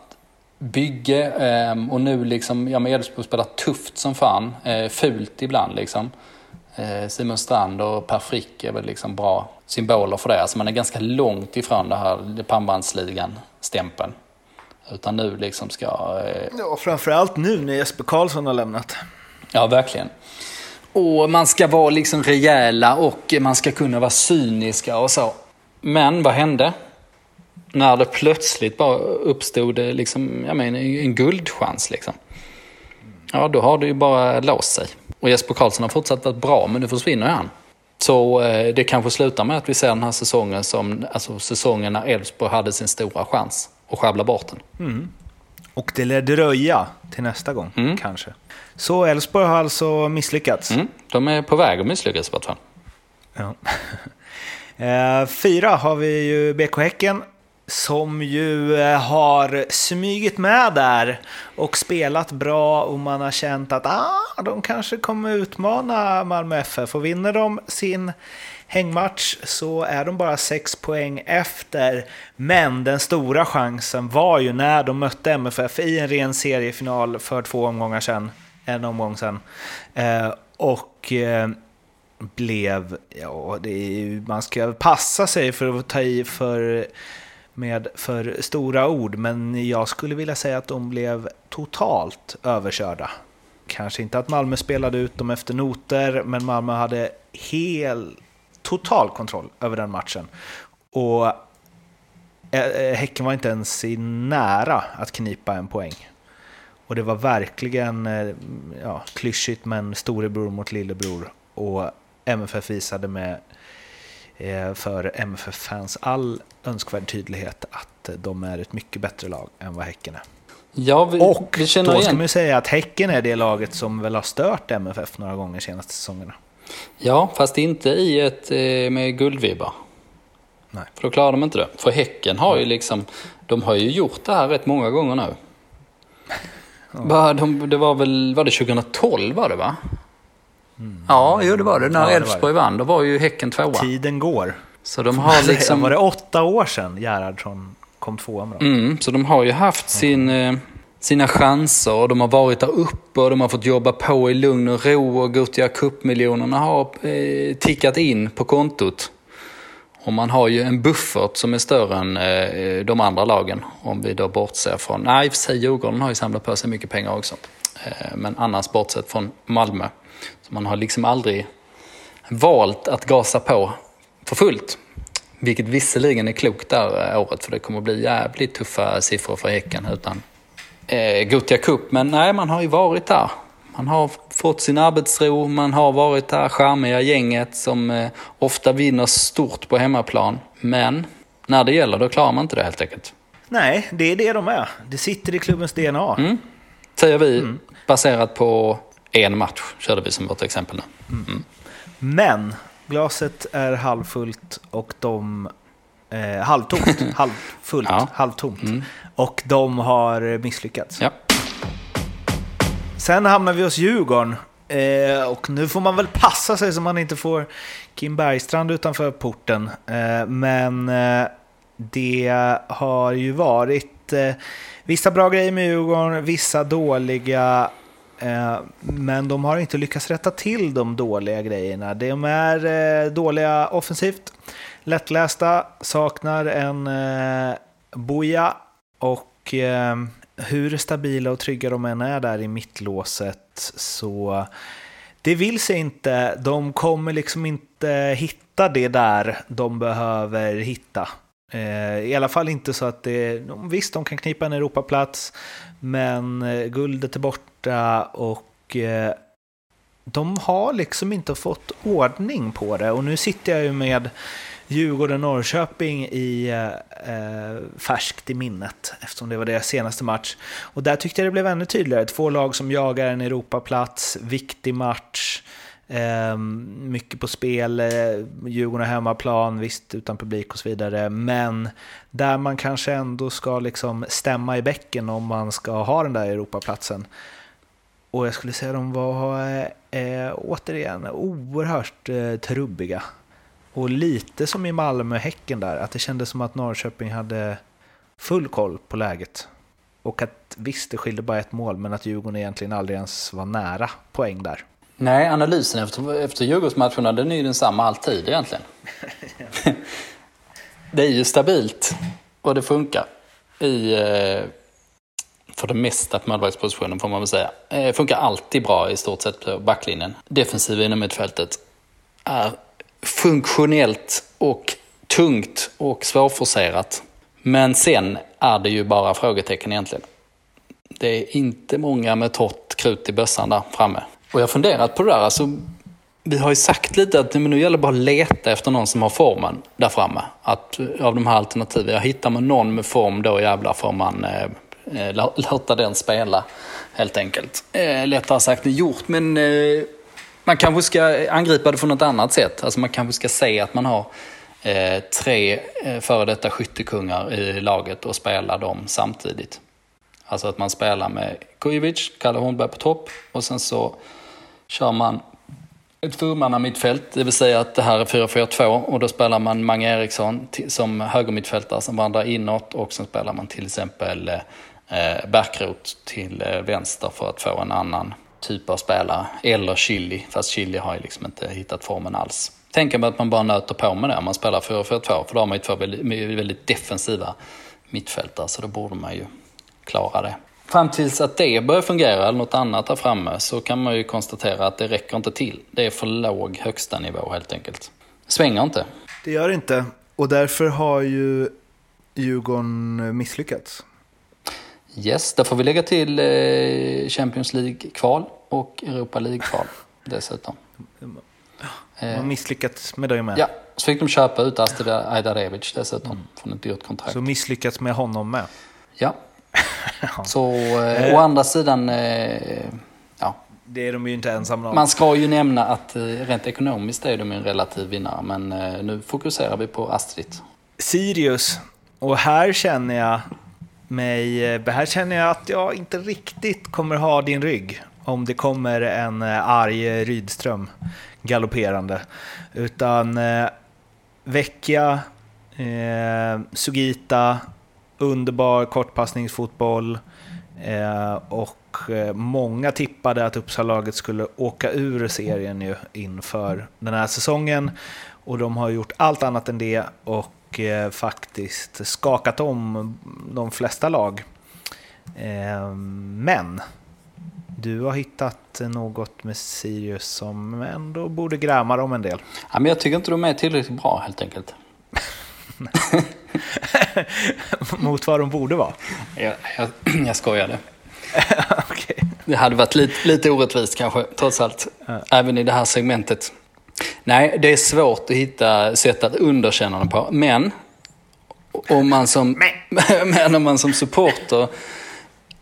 bygge eh, och nu liksom, ja men Elfsborg spelar tufft som fan, eh, fult ibland liksom. Eh, Simon Strand och Per Frick är väl liksom bra symboler för det. Alltså man är ganska långt ifrån det här pannbandsligan-stämpeln. Utan nu liksom ska... Eh... Ja, framförallt nu när Jesper Karlsson har lämnat. Ja, verkligen. Och man ska vara liksom rejäla och man ska kunna vara cyniska och så. Men vad hände? När det plötsligt bara uppstod liksom, jag menar, en guldchans. Liksom. Ja, då har det ju bara låst sig. Och Jesper Karlsson har fortsatt varit bra, men nu försvinner han. Så eh, det kanske slutar med att vi ser den här säsongen som alltså säsongen när Elfsborg hade sin stora chans och sjabbla bort den. Mm. Och det lär dröja till nästa gång, mm. kanske. Så Elfsborg har alltså misslyckats? Mm. De är på väg att misslyckas i vart fall. Ja. Eh, fyra har vi ju BK Häcken som ju eh, har smygit med där och spelat bra och man har känt att ah, de kanske kommer utmana Malmö FF och vinner de sin hängmatch så är de bara sex poäng efter. Men den stora chansen var ju när de mötte MFF i en ren seriefinal för två omgångar sedan, en omgång sedan. Eh, och eh, blev, ja, det är, man ska passa sig för att ta i för med för stora ord, men jag skulle vilja säga att de blev totalt överkörda. Kanske inte att Malmö spelade ut dem efter noter, men Malmö hade hel, total kontroll över den matchen. Och eh, eh, Häcken var inte ens i nära att knipa en poäng. Och det var verkligen eh, ja, klyschigt, men storebror mot lillebror. Och MFF visade med för MFF-fans all önskvärd tydlighet att de är ett mycket bättre lag än vad Häcken är. Ja, vi, och vi då ska man ju säga att Häcken är det laget som väl har stört MFF några gånger senaste säsongerna. Ja, fast inte i ett eh, med guldvibbar. Nej. För då klarar de inte det. För Häcken har ju liksom, de har ju gjort det här rätt många gånger nu. Ja. De, det var väl, var det 2012 var det va? Mm. Ja, jo det var det. När Elfsborg ja, vann, då var ju Häcken tvåa. Tiden går. Så de har liksom... Var det åtta år sedan Gerhardsson kom tvåa med dem? Mm, så de har ju haft sin, eh, sina chanser och de har varit där uppe och de har fått jobba på i lugn och ro och Gothia Cup-miljonerna har eh, tickat in på kontot. Och man har ju en buffert som är större än eh, de andra lagen. Om vi då bortser från, nej i och för sig Djurgården har ju samlat på sig mycket pengar också. Eh, men annars bortsett från Malmö man har liksom aldrig valt att gasa på för fullt. Vilket visserligen är klokt där eh, året för det kommer att bli jävligt tuffa siffror för Häcken utan eh, Gothia Cup. Men nej, man har ju varit där. Man har fått sin arbetsro, man har varit där charmiga gänget som eh, ofta vinner stort på hemmaplan. Men när det gäller då klarar man inte det helt enkelt. Nej, det är det de är. Det sitter i klubbens DNA. Mm. Säger vi, mm. baserat på en match körde vi som vårt exempel nu. Mm. Men glaset är halvfullt och de... Eh, halvtomt, halvfullt, ja. halvtomt. Mm. Och de har misslyckats. Ja. Sen hamnar vi hos Djurgården. Eh, och nu får man väl passa sig så man inte får Kim Bergstrand utanför porten. Eh, men eh, det har ju varit eh, vissa bra grejer med Djurgården, vissa dåliga. Eh, men de har inte lyckats rätta till de dåliga grejerna. De är eh, dåliga offensivt, lättlästa, saknar en eh, boja och hur stabila och trygga de än är där i mittlåset så det vill sig inte. De kommer liksom inte hitta det där de behöver hitta. I alla fall inte så att det... Visst, de kan knipa en Europaplats, men eh, guldet är borta borta och eh, de har liksom inte fått ordning på det. Och nu sitter jag ju med Djurgården-Norrköping i eh, eh, färskt i minnet eftersom det var deras senaste match. Och där tyckte jag det blev ännu tydligare. Två lag som jagar en Europaplats, viktig match. Eh, mycket på spel, eh, Djurgården hemmaplan, visst utan publik och så vidare. Men där man kanske ändå ska liksom stämma i bäcken om man ska ha den där Europaplatsen. Och jag skulle säga att de var eh, eh, återigen oerhört eh, trubbiga. Och lite som i Malmö-Häcken där, att det kändes som att Norrköping hade full koll på läget. Och att visst, det skilde bara ett mål, men att Djurgården egentligen aldrig ens var nära poäng där. Nej, analysen efter, efter Djurgårdsmatcherna den är ju densamma alltid egentligen. det är ju stabilt och det funkar i eh, för det mesta på målvaktspositionen får man väl säga. Eh, funkar alltid bra i stort sett på backlinjen. Defensiven inom mittfältet är funktionellt och tungt och svårforcerat. Men sen är det ju bara frågetecken egentligen. Det är inte många med torrt krut i bössan där framme. Och jag har funderat på det där. Alltså, vi har ju sagt lite att men nu gäller det bara att leta efter någon som har formen där framme. Att, eh, av de här alternativen. Jag hittar man någon med form då jävlar får man eh, eh låta den spela helt enkelt. Eh, lättare sagt än gjort, men eh, man kanske ska angripa det på något annat sätt. Alltså man kanske ska se att man har eh, tre eh, före detta skyttekungar i laget och spela dem samtidigt. Alltså att man spelar med Kujovic, Kalle Hornberg på topp och sen så kör man ett fyrmanna mittfält, det vill säga att det här är 4-4-2 och då spelar man Mange Eriksson som högermittfältare som vandrar inåt och sen spelar man till exempel eh, Bärkroth till eh, vänster för att få en annan typ av spelare. Eller Chili, fast Chili har ju liksom inte hittat formen alls. Tänk mig att man bara nöter på med det om man spelar 4-4-2 för då har man ju två väldigt, väldigt defensiva mittfältare så då borde man ju klara det. Fram tills att det börjar fungera eller något annat där framme så kan man ju konstatera att det räcker inte till. Det är för låg högsta nivå helt enkelt. Svänger inte. Det gör det inte. Och därför har ju Djurgården misslyckats. Yes, där får vi lägga till eh, Champions League-kval och Europa League-kval dessutom. De har misslyckats med det med. Ja, så fick de köpa ut Astrid Ajdarevic dessutom mm. från ett dyrt kontrakt. Så misslyckats med honom med. Ja. Så eh, å andra sidan, eh, ja. Det är de ju inte ensamma om. Man ska ju nämna att eh, rent ekonomiskt är de en relativ vinnare, men eh, nu fokuserar vi på Astrid. Sirius, och här känner jag mig, eh, här känner jag att jag inte riktigt kommer ha din rygg om det kommer en eh, arg Rydström galopperande. Utan eh, Vecchia, eh, Sugita, underbar kortpassningsfotboll eh, och eh, många tippade att Uppsala-laget skulle åka ur serien ju inför den här säsongen och de har gjort allt annat än det och eh, faktiskt skakat om de flesta lag. Eh, men du har hittat något med Sirius som ändå borde gräma dem en del. Ja, men jag tycker inte de är tillräckligt bra helt enkelt. Mot vad de borde vara? Jag, jag, jag skojade. okay. Det hade varit lite, lite orättvist kanske, trots allt. Ja. Även i det här segmentet. Nej, det är svårt att hitta sätt att underkänna dem på. Men om man som, men om man som supporter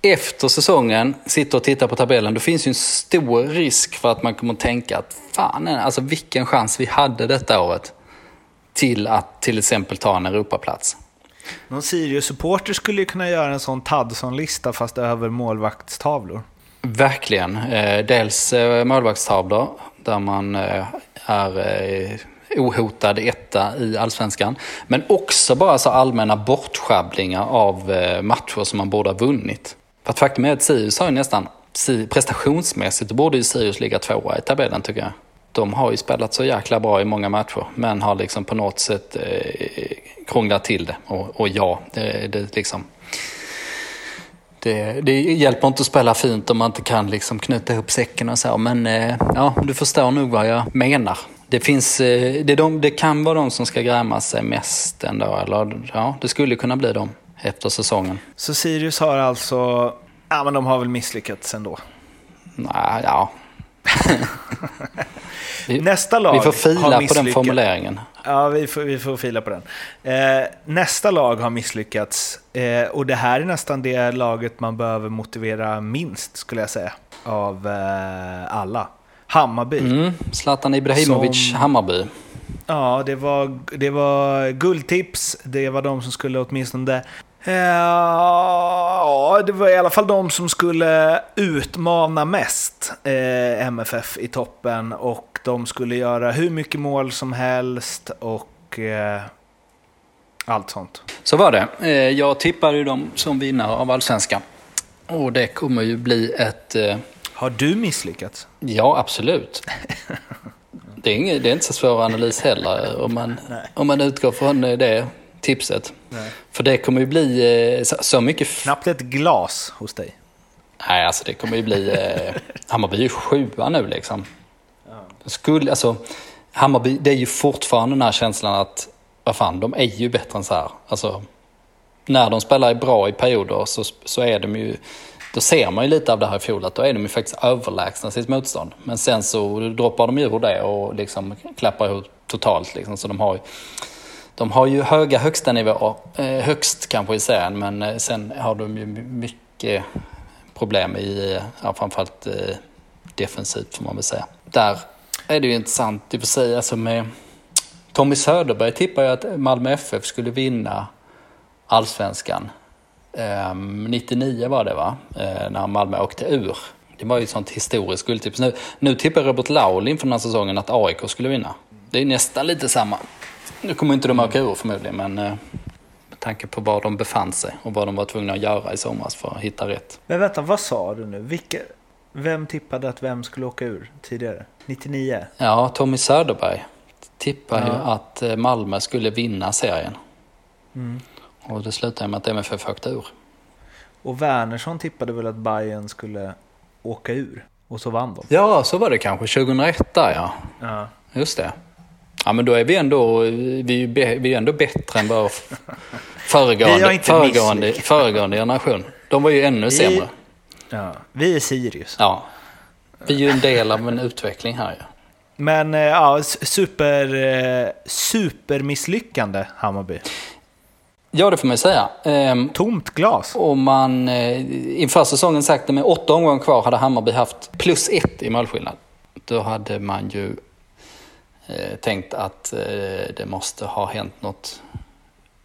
efter säsongen sitter och tittar på tabellen, då finns ju en stor risk för att man kommer att tänka att fan, alltså vilken chans vi hade detta året till att till exempel ta en Europaplats. Någon Sirius-supporter skulle ju kunna göra en sån Tadson-lista fast över målvaktstavlor. Verkligen. Eh, dels eh, målvaktstavlor där man eh, är ohotad etta i allsvenskan. Men också bara så allmänna bortschabblingar av matcher som man borde ha vunnit. För att faktum är att Sirius har ju nästan, prestationsmässigt, borde ju Sirius ligga tvåa i tabellen tycker jag de har ju spelat så jäkla bra i många matcher, men har liksom på något sätt eh, krånglat till det. Och, och ja, det, det liksom... Det, det, hjälper inte att spela fint om man inte kan liksom knyta ihop säcken och så, men eh, ja, du förstår nog vad jag menar. Det, finns, eh, det, de, det kan vara de som ska gräma sig mest ändå, eller ja, det skulle kunna bli de efter säsongen. Så Sirius har alltså, ja men de har väl misslyckats ändå? Nej, ja, vi, Nästa lag Vi får fila på den formuleringen. Ja, vi får, vi får fila på den. Eh, nästa lag har misslyckats. Eh, och det här är nästan det laget man behöver motivera minst, skulle jag säga, av eh, alla. Hammarby. Mm, Zlatan Ibrahimovic, som, Hammarby. Ja, det var, det var guldtips. Det var de som skulle åtminstone Ja, det var i alla fall de som skulle utmana mest eh, MFF i toppen och de skulle göra hur mycket mål som helst och eh, allt sånt. Så var det. Eh, jag tippar ju dem som vinnare av Allsvenskan. Och det kommer ju bli ett... Eh... Har du misslyckats? Ja, absolut. det, är inget, det är inte så svår analys heller om man, om man utgår från det tipset. Nej. För det kommer ju bli eh, så, så mycket... Knappt ett glas hos dig. Nej, alltså det kommer ju bli... Eh, Hammarby är ju sjua nu liksom. Skulle, alltså, Hammarby, det är ju fortfarande den här känslan att, vad fan, de är ju bättre än så här. Alltså, när de spelar bra i perioder så, så är de ju... Då ser man ju lite av det här i fjol, att då är de ju faktiskt överlägsna sitt motstånd. Men sen så droppar de ur det och liksom klappar ihop totalt. Liksom. Så de har ju, de har ju höga högsta nivåer, eh, högst kanske i serien, men eh, sen har de ju mycket problem i, ja, framförallt eh, defensivt får man väl säga. Där är det ju intressant i och för sig, alltså med Tommy Söderberg tippade ju att Malmö FF skulle vinna allsvenskan. Ehm, 99 var det va? Ehm, när Malmö åkte ur. Det var ju ett sånt historiskt guldtips. Nu, nu tippar Robert Laul inför den här säsongen att AIK skulle vinna. Det är nästan lite samma. Nu kommer inte de åka ur förmodligen, men eh, med tanke på var de befann sig och vad de var tvungna att göra i somras för att hitta rätt. Men vänta, vad sa du nu? Vilka, vem tippade att vem skulle åka ur tidigare? 99? Ja, Tommy Söderberg tippar ju Ja. att eh, Malmö skulle vinna serien. Mm. Och det slutade med att MFF åkte ur. Och Wernersson tippade väl att Bayern skulle åka ur? Och så vann de. Ja, så var det kanske 2001 där ja. Ja. Just det. Ja, men då är vi ändå, vi ju vi är ändå bättre än vår föregående, föregående, föregående generation. De var ju ännu sämre. Ja. Vi är Sirius. Ja. Vi är ju en del av en utveckling här ju. Men eh, ja, super, eh, supermisslyckande Hammarby. Ja, det får man säga. Ehm, Tomt glas. om man eh, inför säsongen sagt att med åtta omgångar kvar hade Hammarby haft plus ett i målskillnad. Då hade man ju eh, tänkt att eh, det måste ha hänt något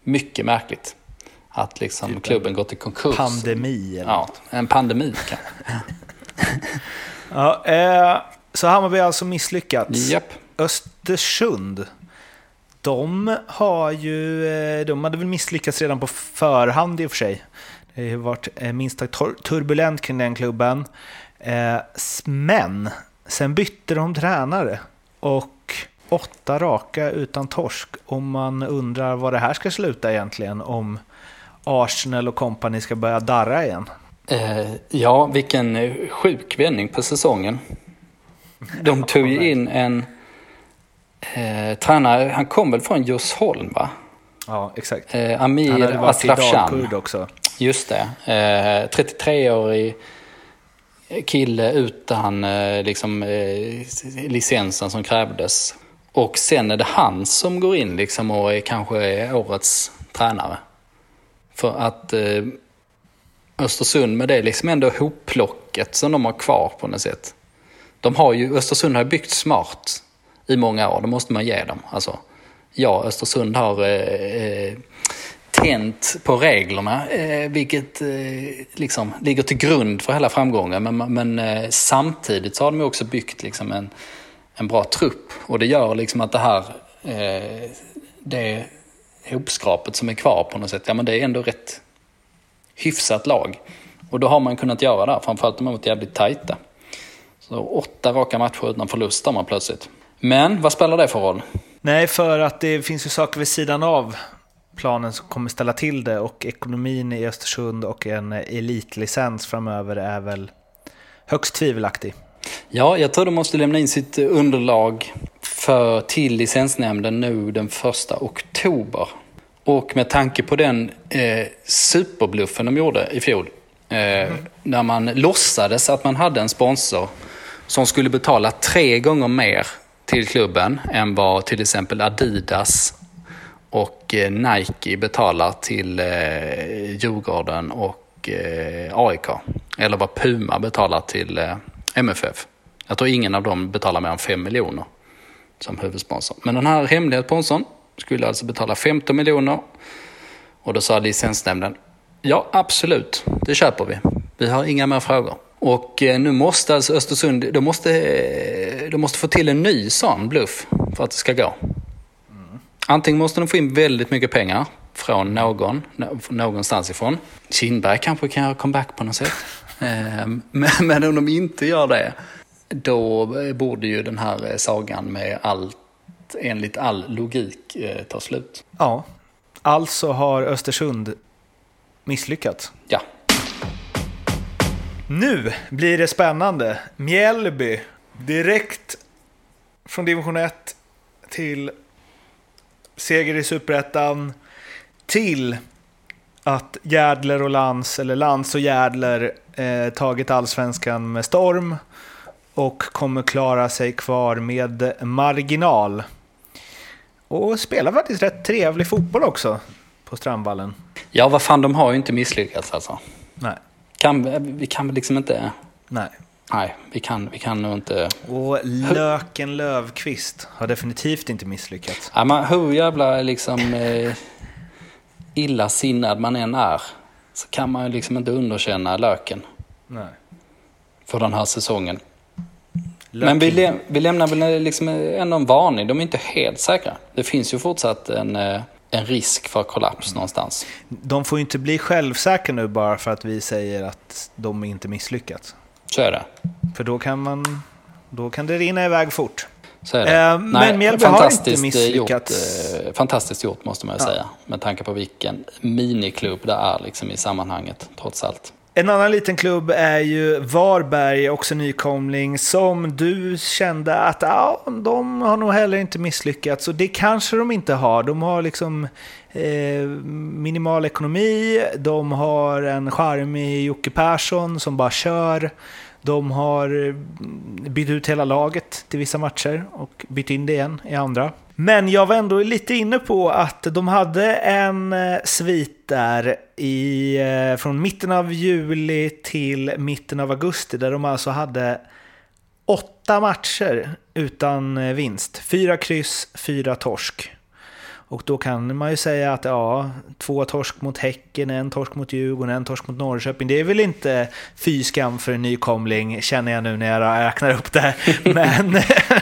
mycket märkligt. Att liksom Typ en klubben gått i konkurs. Pandemi eller Ja, en pandemi kanske. Ja, eh, så Hammarby har alltså misslyckats. Japp. Östersund, de har ju, eh, de hade väl misslyckats redan på förhand i och för sig. Det har varit eh, minst sagt turbulent kring den klubben. Eh, Men sen bytte de tränare och åtta raka utan torsk. Och man undrar vad det här ska sluta egentligen om Arsenal och company ska börja darra igen. Eh, ja, vilken eh, sjuk vändning på säsongen. De tog ju in en eh, tränare, han kom väl från Djursholm va? Ja, exakt. Eh, Han Amir hade varit i Atrafshan. Dalkurd också. Just det. Eh, 33-årig kille utan eh, liksom, eh, licensen som krävdes. Och sen är det han som går in liksom och är kanske är årets tränare. För att eh, Östersund med det liksom ändå hopplocket som de har kvar på något sätt. De har ju, Östersund har byggt smart i många år, det måste man ge dem. Alltså, ja, Östersund har eh, eh, tänt på reglerna, eh, vilket eh, liksom ligger till grund för hela framgången. Men, men eh, samtidigt så har de också byggt liksom en, en bra trupp och det gör liksom att det här, eh, det hopskrapet som är kvar på något sätt, ja men det är ändå rätt hyfsat lag. Och då har man kunnat göra det, här, framförallt de har varit jävligt tajta. Så åtta raka matcher utan förlust har man plötsligt. Men vad spelar det för roll? Nej, för att det finns ju saker vid sidan av planen som kommer ställa till det och ekonomin i Östersund och en elitlicens framöver är väl högst tvivelaktig. Ja, jag tror de måste lämna in sitt underlag för, till licensnämnden nu den första oktober. Och med tanke på den eh, superbluffen de gjorde i fjol, eh, när man låtsades att man hade en sponsor som skulle betala tre gånger mer till klubben än vad till exempel Adidas och eh, Nike betalar till eh, Djurgården och eh, AIK. Eller vad Puma betalar till eh, MFF. Jag tror ingen av dem betalar mer än 5 miljoner som huvudsponsor. Men den här hemliga sponsorn skulle alltså betala 15 miljoner. Och då sa licensnämnden, ja absolut, det köper vi. Vi har inga mer frågor. Och eh, nu måste alltså Östersund, de måste, eh, de måste få till en ny sån bluff för att det ska gå. Antingen måste de få in väldigt mycket pengar från någon, någonstans ifrån. Kindberg kanske kan göra comeback på något sätt. Eh, Men, men om de inte gör det, då borde ju den här sagan med allt, enligt all logik, eh, ta slut. Ja, alltså har Östersund misslyckats. Ja, Nu blir det spännande. Mjällby, direkt från division 1 till seger i superettan till att Järdler och Lans, eller Lans och Järdler, eh, tagit allsvenskan med storm och kommer klara sig kvar med marginal. Och spelar faktiskt rätt trevlig fotboll också på Strandvallen. ja vad fan, de har ju inte misslyckats alltså. Nej, Kan, vi kan väl liksom inte... nej. Nej, vi kan, vi kan nog inte... Och Löken Lövqvist har definitivt inte misslyckats. Ja, man, hur jävla liksom eh, illasinnad man än är så kan man ju liksom inte underkänna Löken Nej. för den här säsongen. Löken. Men vi, lä vi lämnar väl liksom ändå en varning. De är inte helt säkra. Det finns ju fortsatt en, eh, en risk för kollaps någonstans. De får ju inte bli självsäkra nu bara för att vi säger att de inte misslyckats. Så är det. För då kan, man, då kan det rinna iväg fort. Så är det. Eh, men Mjällby har inte fantastiskt misslyckats. Gjort, eh, fantastiskt gjort måste man ju Ja. säga. Med tanke på vilken miniklubb det är liksom i sammanhanget, trots allt. En annan liten klubb är ju Varberg, också nykomling, som du kände att ja, de har nog heller inte misslyckats. Och det kanske de inte har. De har liksom eh, minimal ekonomi, de har en charmig Jocke Persson som bara kör. De har eh, bytt ut hela laget till vissa matcher och bytt in det igen i andra. Men jag var ändå lite inne på att de hade en eh, svit där i, eh, från mitten av juli till mitten av augusti där de alltså hade åtta matcher utan vinst. Fyra kryss, fyra torsk. Och då kan man ju säga att ja, två torsk mot Häcken, en torsk mot Djurgården, en torsk mot Norrköping. Det är väl inte fy skam för en nykomling, känner jag nu när jag räknar upp det. Men,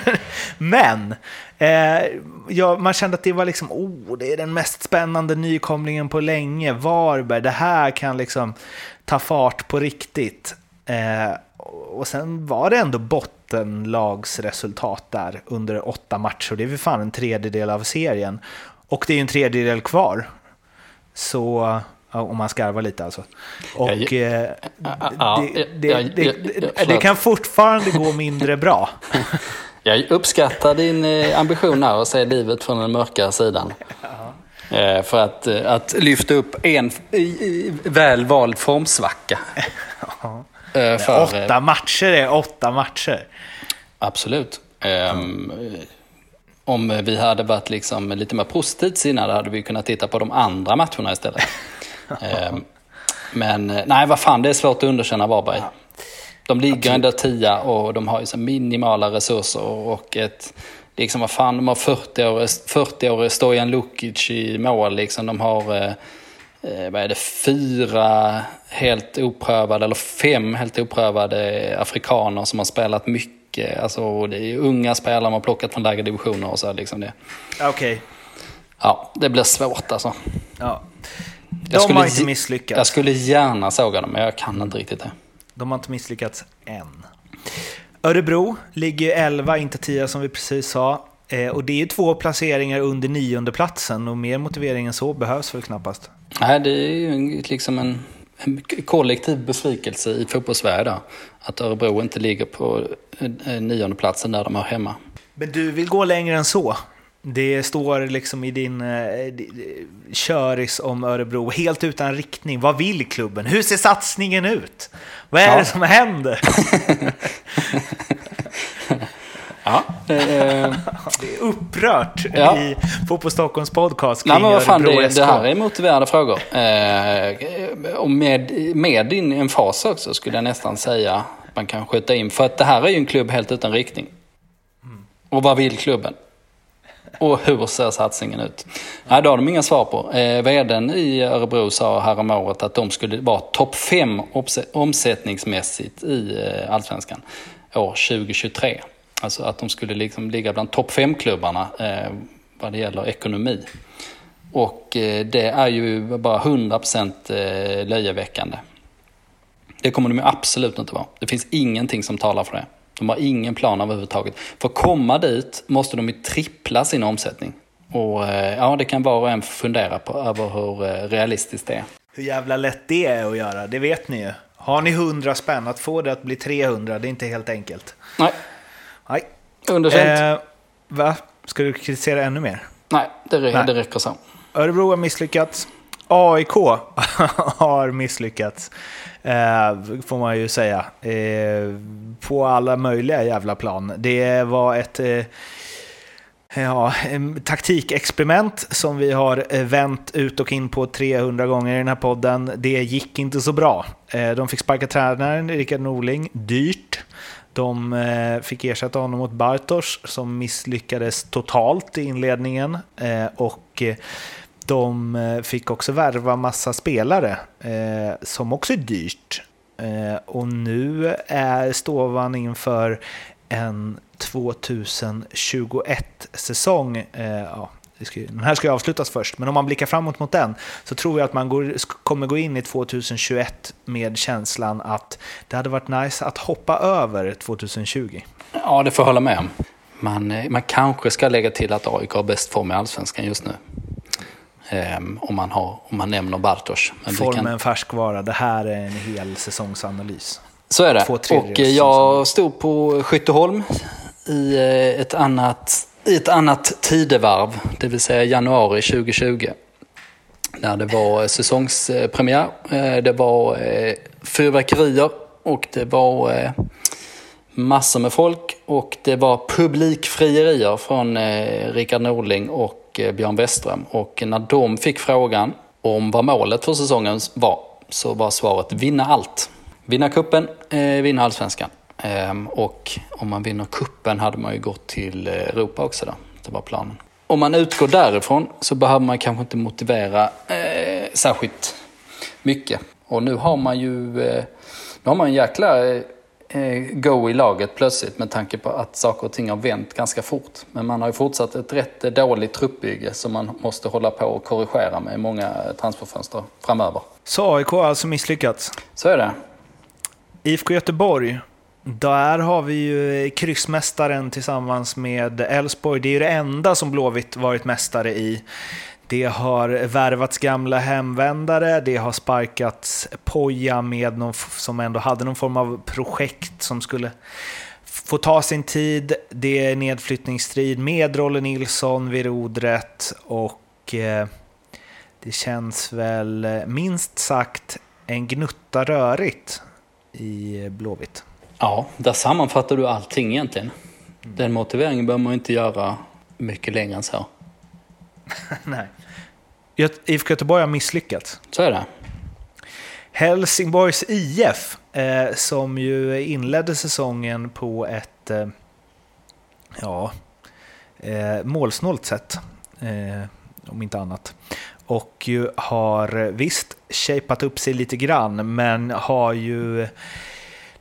men eh, ja, man kände att det var liksom, oh, det är den mest spännande nykomlingen på länge. Varberg, det här kan liksom ta fart på riktigt. Eh, och sen var det ändå bottenlagsresultat där under åtta matcher. Det är väl fan en tredjedel av serien. Och det är en tredjedel kvar. Så, ja, om man skarvar lite alltså. Och Ja, ja, det, ja, ja, ja, kan fortfarande gå mindre bra. Jag uppskattar din eh, ambition här att se livet från den mörka sidan. Eh, För att, eh, att lyfta upp en väl vald formsvacka. Eh, För, Åtta matcher är åtta matcher. Absolut. Ehm, Om vi hade varit liksom lite mer positivt sinnade hade vi kunnat titta på de andra matcherna istället. Ehm, Men nej, vad fan, det är svårt att underkänna Varberg. De ligger ändå tia och de har ju så minimala resurser och ett... Liksom vad fan, de har 40-årig 40 Stojan Lukic i mål liksom. De har... eh, eh, vad är det, fyra helt oprövade, eller fem helt oprövade afrikaner som har spelat mycket. Alltså, det är unga spelare man har plockat från lägre divisioner och så. Liksom det. Okej. Ja, det blir svårt alltså. Ja. De Jag skulle har inte misslyckats. Jag skulle gärna såga dem, men jag kan inte riktigt det. De har inte misslyckats än. Örebro ligger 11, inte 10 som vi precis sa. Eh, och det är två placeringar under nionde platsen och mer motivering än så behövs väl knappast. Nej, det är ju liksom en, en kollektiv besvikelse i fotbollssverige där. Att Örebro inte ligger på eh, nionde platsen där de hör hemma. Men du vill gå längre än så. Det står liksom i din eh, köris om Örebro, helt utan riktning. Vad vill klubben? Hur ser satsningen ut? Vad är Ja. det som händer? Ja, eh, Det är upprört Ja. i Fotboll Stockholms podcast kring Nej men vad fan, det, det här är motiverade frågor. Eh, och med, med din emfas också skulle jag nästan säga att man kan skjuta in. För att det här är ju en klubb helt utan riktning. Och vad vill klubben? Och hur ser satsningen ut? Nej, det har de inga svar på. Eh, vdn i Örebro sa häromåret att de skulle vara topp fem omsättningsmässigt i eh, Allsvenskan år 2023. Alltså att de skulle liksom ligga bland topp fem klubbarna eh, vad det gäller ekonomi. Och eh, det är ju bara 100% eh, löjeväckande. Det kommer de absolut inte vara. Det finns ingenting som talar för det. De har ingen plan överhuvudtaget. För att komma dit måste de ju trippla sin omsättning. Och eh, ja, det kan var och en fundera på över hur eh, realistiskt det är. Hur jävla lätt det är att göra, det vet ni ju. Har ni 100 spänn, att få det att bli 300, det är inte helt enkelt. Nej, Nej. underkänt. Eh, va? Ska du kritisera ännu mer? Nej, det, nej. det räcker så. Örebro har misslyckats. AIK har misslyckats. Eh, får man ju säga. Eh, på alla möjliga jävla plan. Det var ett... Eh, Ja, taktikexperiment som vi har eh, vänt ut och in på 300 gånger i den här podden. Det gick inte så bra. Eh, de fick sparka tränaren Rickard Norling, dyrt. De eh, fick ersätta honom mot Bartosz som misslyckades totalt i inledningen. Eh, och eh, de fick också värva massa spelare som också är dyrt. Och nu är Stovan inför en 2021-säsong den här ska ju avslutas först, men om man blickar framåt mot den så tror jag att man går, kommer gå in i 2021 med känslan att det hade varit nice att hoppa över 2020. Ja, det får jag hålla med om. Man, eh, man kanske ska lägga till att AIK har bäst form i Allsvenskan just nu. Um, om, man har, om man nämner Bartosz. Formen kan... färskvara, det här är en hel säsongsanalys. Så är det. Och jag stod på Skytteholm i eh, ett annat, i ett annat tidevarv, det vill säga januari 2020. När det var eh, säsongspremiär, eh, det var eh, fyrverkerier och det var massor med folk och det var publikfrierier från Rickard Norling och Björn Westström. Och när de fick frågan om vad målet för säsongen var så var svaret vinna allt. Vinna kuppen, vinna allsvenskan. Ehm, och om man vinner kuppen hade man ju gått till Europa också då. Det var planen. Om man utgår därifrån så behöver man kanske inte motivera eh, särskilt mycket. Och nu har man ju eh, nu har man en jäkla eh, go i laget plötsligt med tanke på att saker och ting har vänt ganska fort. Men man har ju fortsatt ett rätt dåligt truppbygge som man måste hålla på och korrigera med i många transferfönster framöver. Så AIK har alltså misslyckats? Så är det. IFK Göteborg där har vi ju kryssmästaren tillsammans med Elfsborg. Det är ju det enda som Blåvitt varit mästare i. Det har värvats gamla hemvändare, det har sparkats Poja med någon, som ändå hade någon form av projekt som skulle få ta sin tid. Det är nedflyttningsstrid med Rolle Nilsson vid rodret och eh, det känns väl minst sagt en gnutta rörigt i Blåvitt. Ja, där sammanfattar du allting egentligen. Den motiveringen behöver man inte göra mycket längre än så. Nej. IFK Göteborg har misslyckats. Så är det. Helsingborgs IF, eh, som ju inledde säsongen på ett eh, ja, eh, målsnålt sätt, om inte annat. Och ju har visst shapat upp sig lite grann, men har ju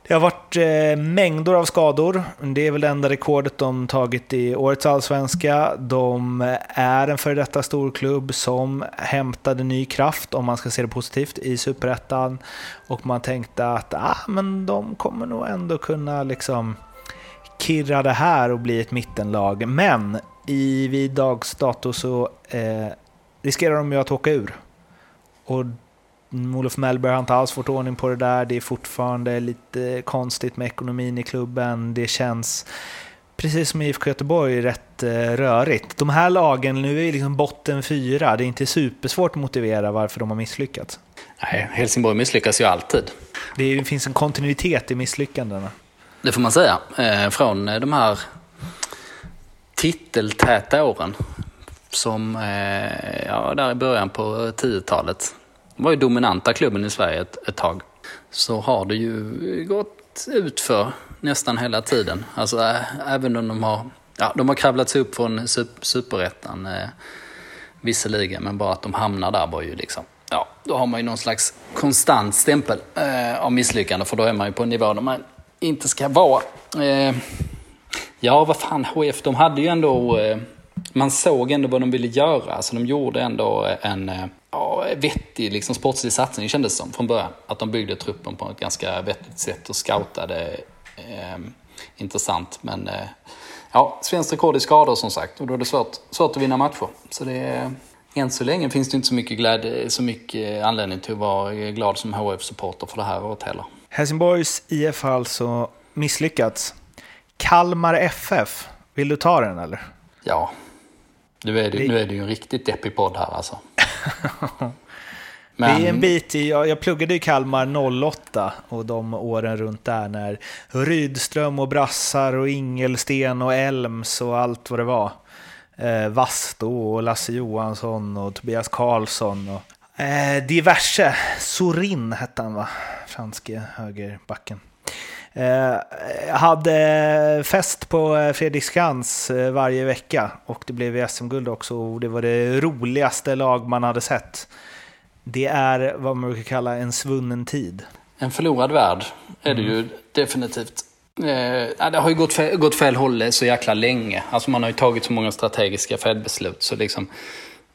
det har varit eh, mängder av skador. Det är väl det enda rekordet de tagit i årets allsvenska. De är en före detta storklubb som hämtade ny kraft, om man ska se det positivt, i superettan. Och man tänkte att ah, men de kommer nog ändå kunna liksom kirra det här och bli ett mittenlag. Men i vid dags dato så eh, riskerar de ju att åka ur. Och Olof Mellberg har inte alls fått ordning på det där. Det är fortfarande lite konstigt med ekonomin i klubben. Det känns, precis som i IFK Göteborg, rätt eh, rörigt. De här lagen, nu är liksom botten fyra. Det är inte supersvårt att motivera varför de har misslyckats. Nej, Helsingborg misslyckas ju alltid. Det finns en kontinuitet i misslyckandena. Det får man säga. Eh, från de här titeltäta åren som eh, ja, där i början på 10-talet var ju dominanta klubben i Sverige ett, ett tag. Så har det ju gått ut för nästan hela tiden. Alltså äh, även om de har, ja, de har kravlat sig upp från superettan eh, visserligen, men bara att de hamnar där var ju liksom, ja, då har man ju någon slags konstant stämpel eh, av misslyckande, för då är man ju på en nivå där man inte ska vara. Eh, ja, vad fan, HF, de hade ju ändå, eh, man såg ändå vad de ville göra, alltså de gjorde ändå en eh, ja, vettig liksom, sportslig satsning kändes som från början. Att de byggde truppen på ett ganska vettigt sätt och scoutade eh, intressant. Men eh, ja, svenskt rekord i skador som sagt och då är det svårt, svårt att vinna matcher. Så det är, än så länge finns det inte så mycket, glädje, så mycket anledning till att vara glad som HF-supporter för det här året heller. Helsingborgs IF har alltså misslyckats. Kalmar FF, vill du ta den eller? Ja, nu är det, nu är det ju en riktigt deppig podd här alltså. Men... Det är en bit i, jag, jag pluggade i Kalmar 08 och de åren runt där när Rydström och Brassar och Ingelsten och Elms och allt vad det var. eh, Vasto och Lasse Johansson och Tobias Karlsson och eh, diverse. Sorin hette han va? Franske högerbacken. Eh, hade fest på eh, Fredriksskans eh, varje vecka och det blev SM-guld också och det var det roligaste lag man hade sett. Det är vad man brukar kalla en svunnen tid. En förlorad värld är det ju definitivt. Eh, det har ju gått fel, gått fel håll så jäkla länge. Alltså man har ju tagit så många strategiska felbeslut. Så liksom,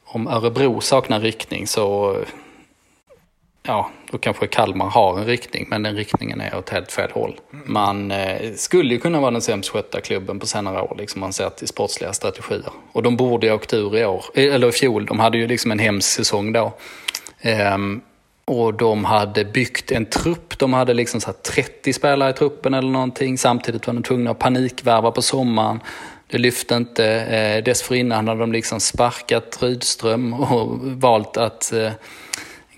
om Örebro saknar riktning så ja, då kanske Kalmar har en riktning, men den riktningen är åt helt fel håll. Man eh, skulle ju kunna vara den sämst skötta klubben på senare år, liksom man sett till sportsliga strategier. Och de borde ju ha åkt ur i år, eh, eller i fjol. De hade ju liksom en hemsk säsong då. Ehm, och de hade byggt en trupp, de hade liksom så 30 spelare i truppen eller någonting. Samtidigt var de tvungna att panikvärva på sommaren. Det lyfte inte. Eh, dessförinnan hade de liksom sparkat Rydström och valt att eh,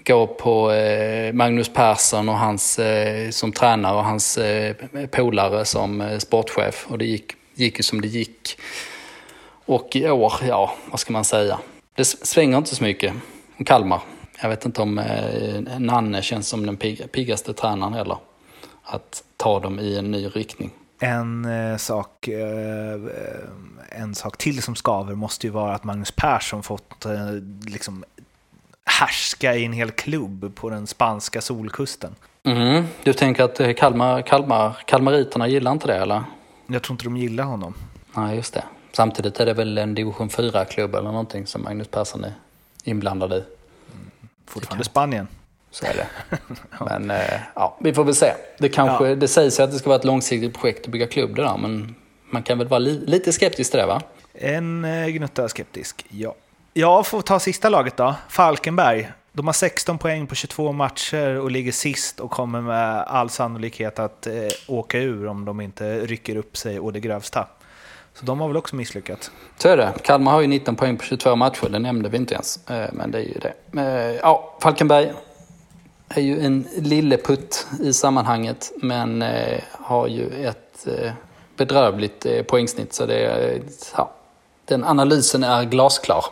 gå på eh, Magnus Persson och hans, eh, som tränare och hans eh, polare som sportchef. Och det gick, gick ju som det gick. Och i år, ja, vad ska man säga? Det svänger inte så mycket. Kalmar jag vet inte om eh, Nanne känns som den pig, piggaste tränaren heller. Att ta dem i en ny riktning. En eh, sak, eh, en sak till som skaver måste ju vara att Magnus Persson fått eh, liksom härska i en hel klubb på den spanska solkusten. Mm. Du tänker att eh, Kalmar, Kalmar, kalmariterna gillar inte det eller? Jag tror inte de gillar honom. Nej, just det. Samtidigt är det väl en division 4-klubb eller någonting som Magnus Persson är inblandad i. Fortfarande Spanien. Så är det. Men eh, ja, vi får väl se. Det, kanske, ja. det sägs att det ska vara ett långsiktigt projekt att bygga klubb det där, men man kan väl vara li lite skeptisk till det va? En eh, gnutta skeptisk, ja. Jag får ta sista laget då, Falkenberg. De har 16 poäng på 22 matcher och ligger sist och kommer med all sannolikhet att eh, åka ur om de inte rycker upp sig och det grövsta. Så de har väl också misslyckats. Så är det. Kalmar har ju 19 poäng på 22 matcher, det nämnde vi inte ens. Eh, men det är ju det. Eh, ja, Falkenberg är ju en lilleputt i sammanhanget, men eh, har ju ett eh, bedrövligt eh, poängsnitt. Så det, ja, den analysen är glasklar.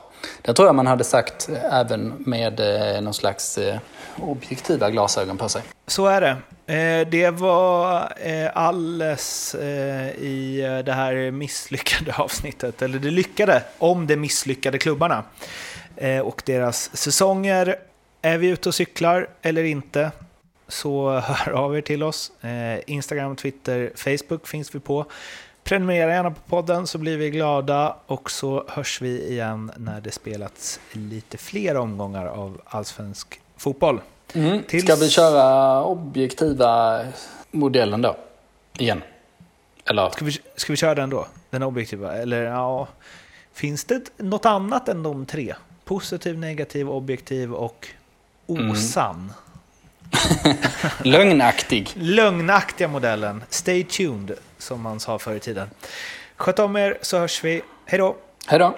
Det tror jag man hade sagt eh, även med eh, någon slags eh, objektiva glasögon på sig. Så är det. Det var alles i det här misslyckade avsnittet, eller det lyckade, om de misslyckade klubbarna och deras säsonger. Är vi ute och cyklar eller inte? Så hör av er till oss. Instagram, Twitter, Facebook finns vi på. Prenumerera gärna på podden så blir vi glada och så hörs vi igen när det spelats lite fler omgångar av allsvensk fotboll. Mm. Tills... Ska vi köra objektiva modellen då? Igen? Eller? Ska vi, ska vi köra den då? Den objektiva? Eller ja... Finns det något annat än de tre? Positiv, negativ, objektiv och osann? Mm. Lögnaktig. Lögnaktiga modellen. Stay tuned, som man sa förr i tiden. Sköt om er så hörs vi. Hej då! Hej då!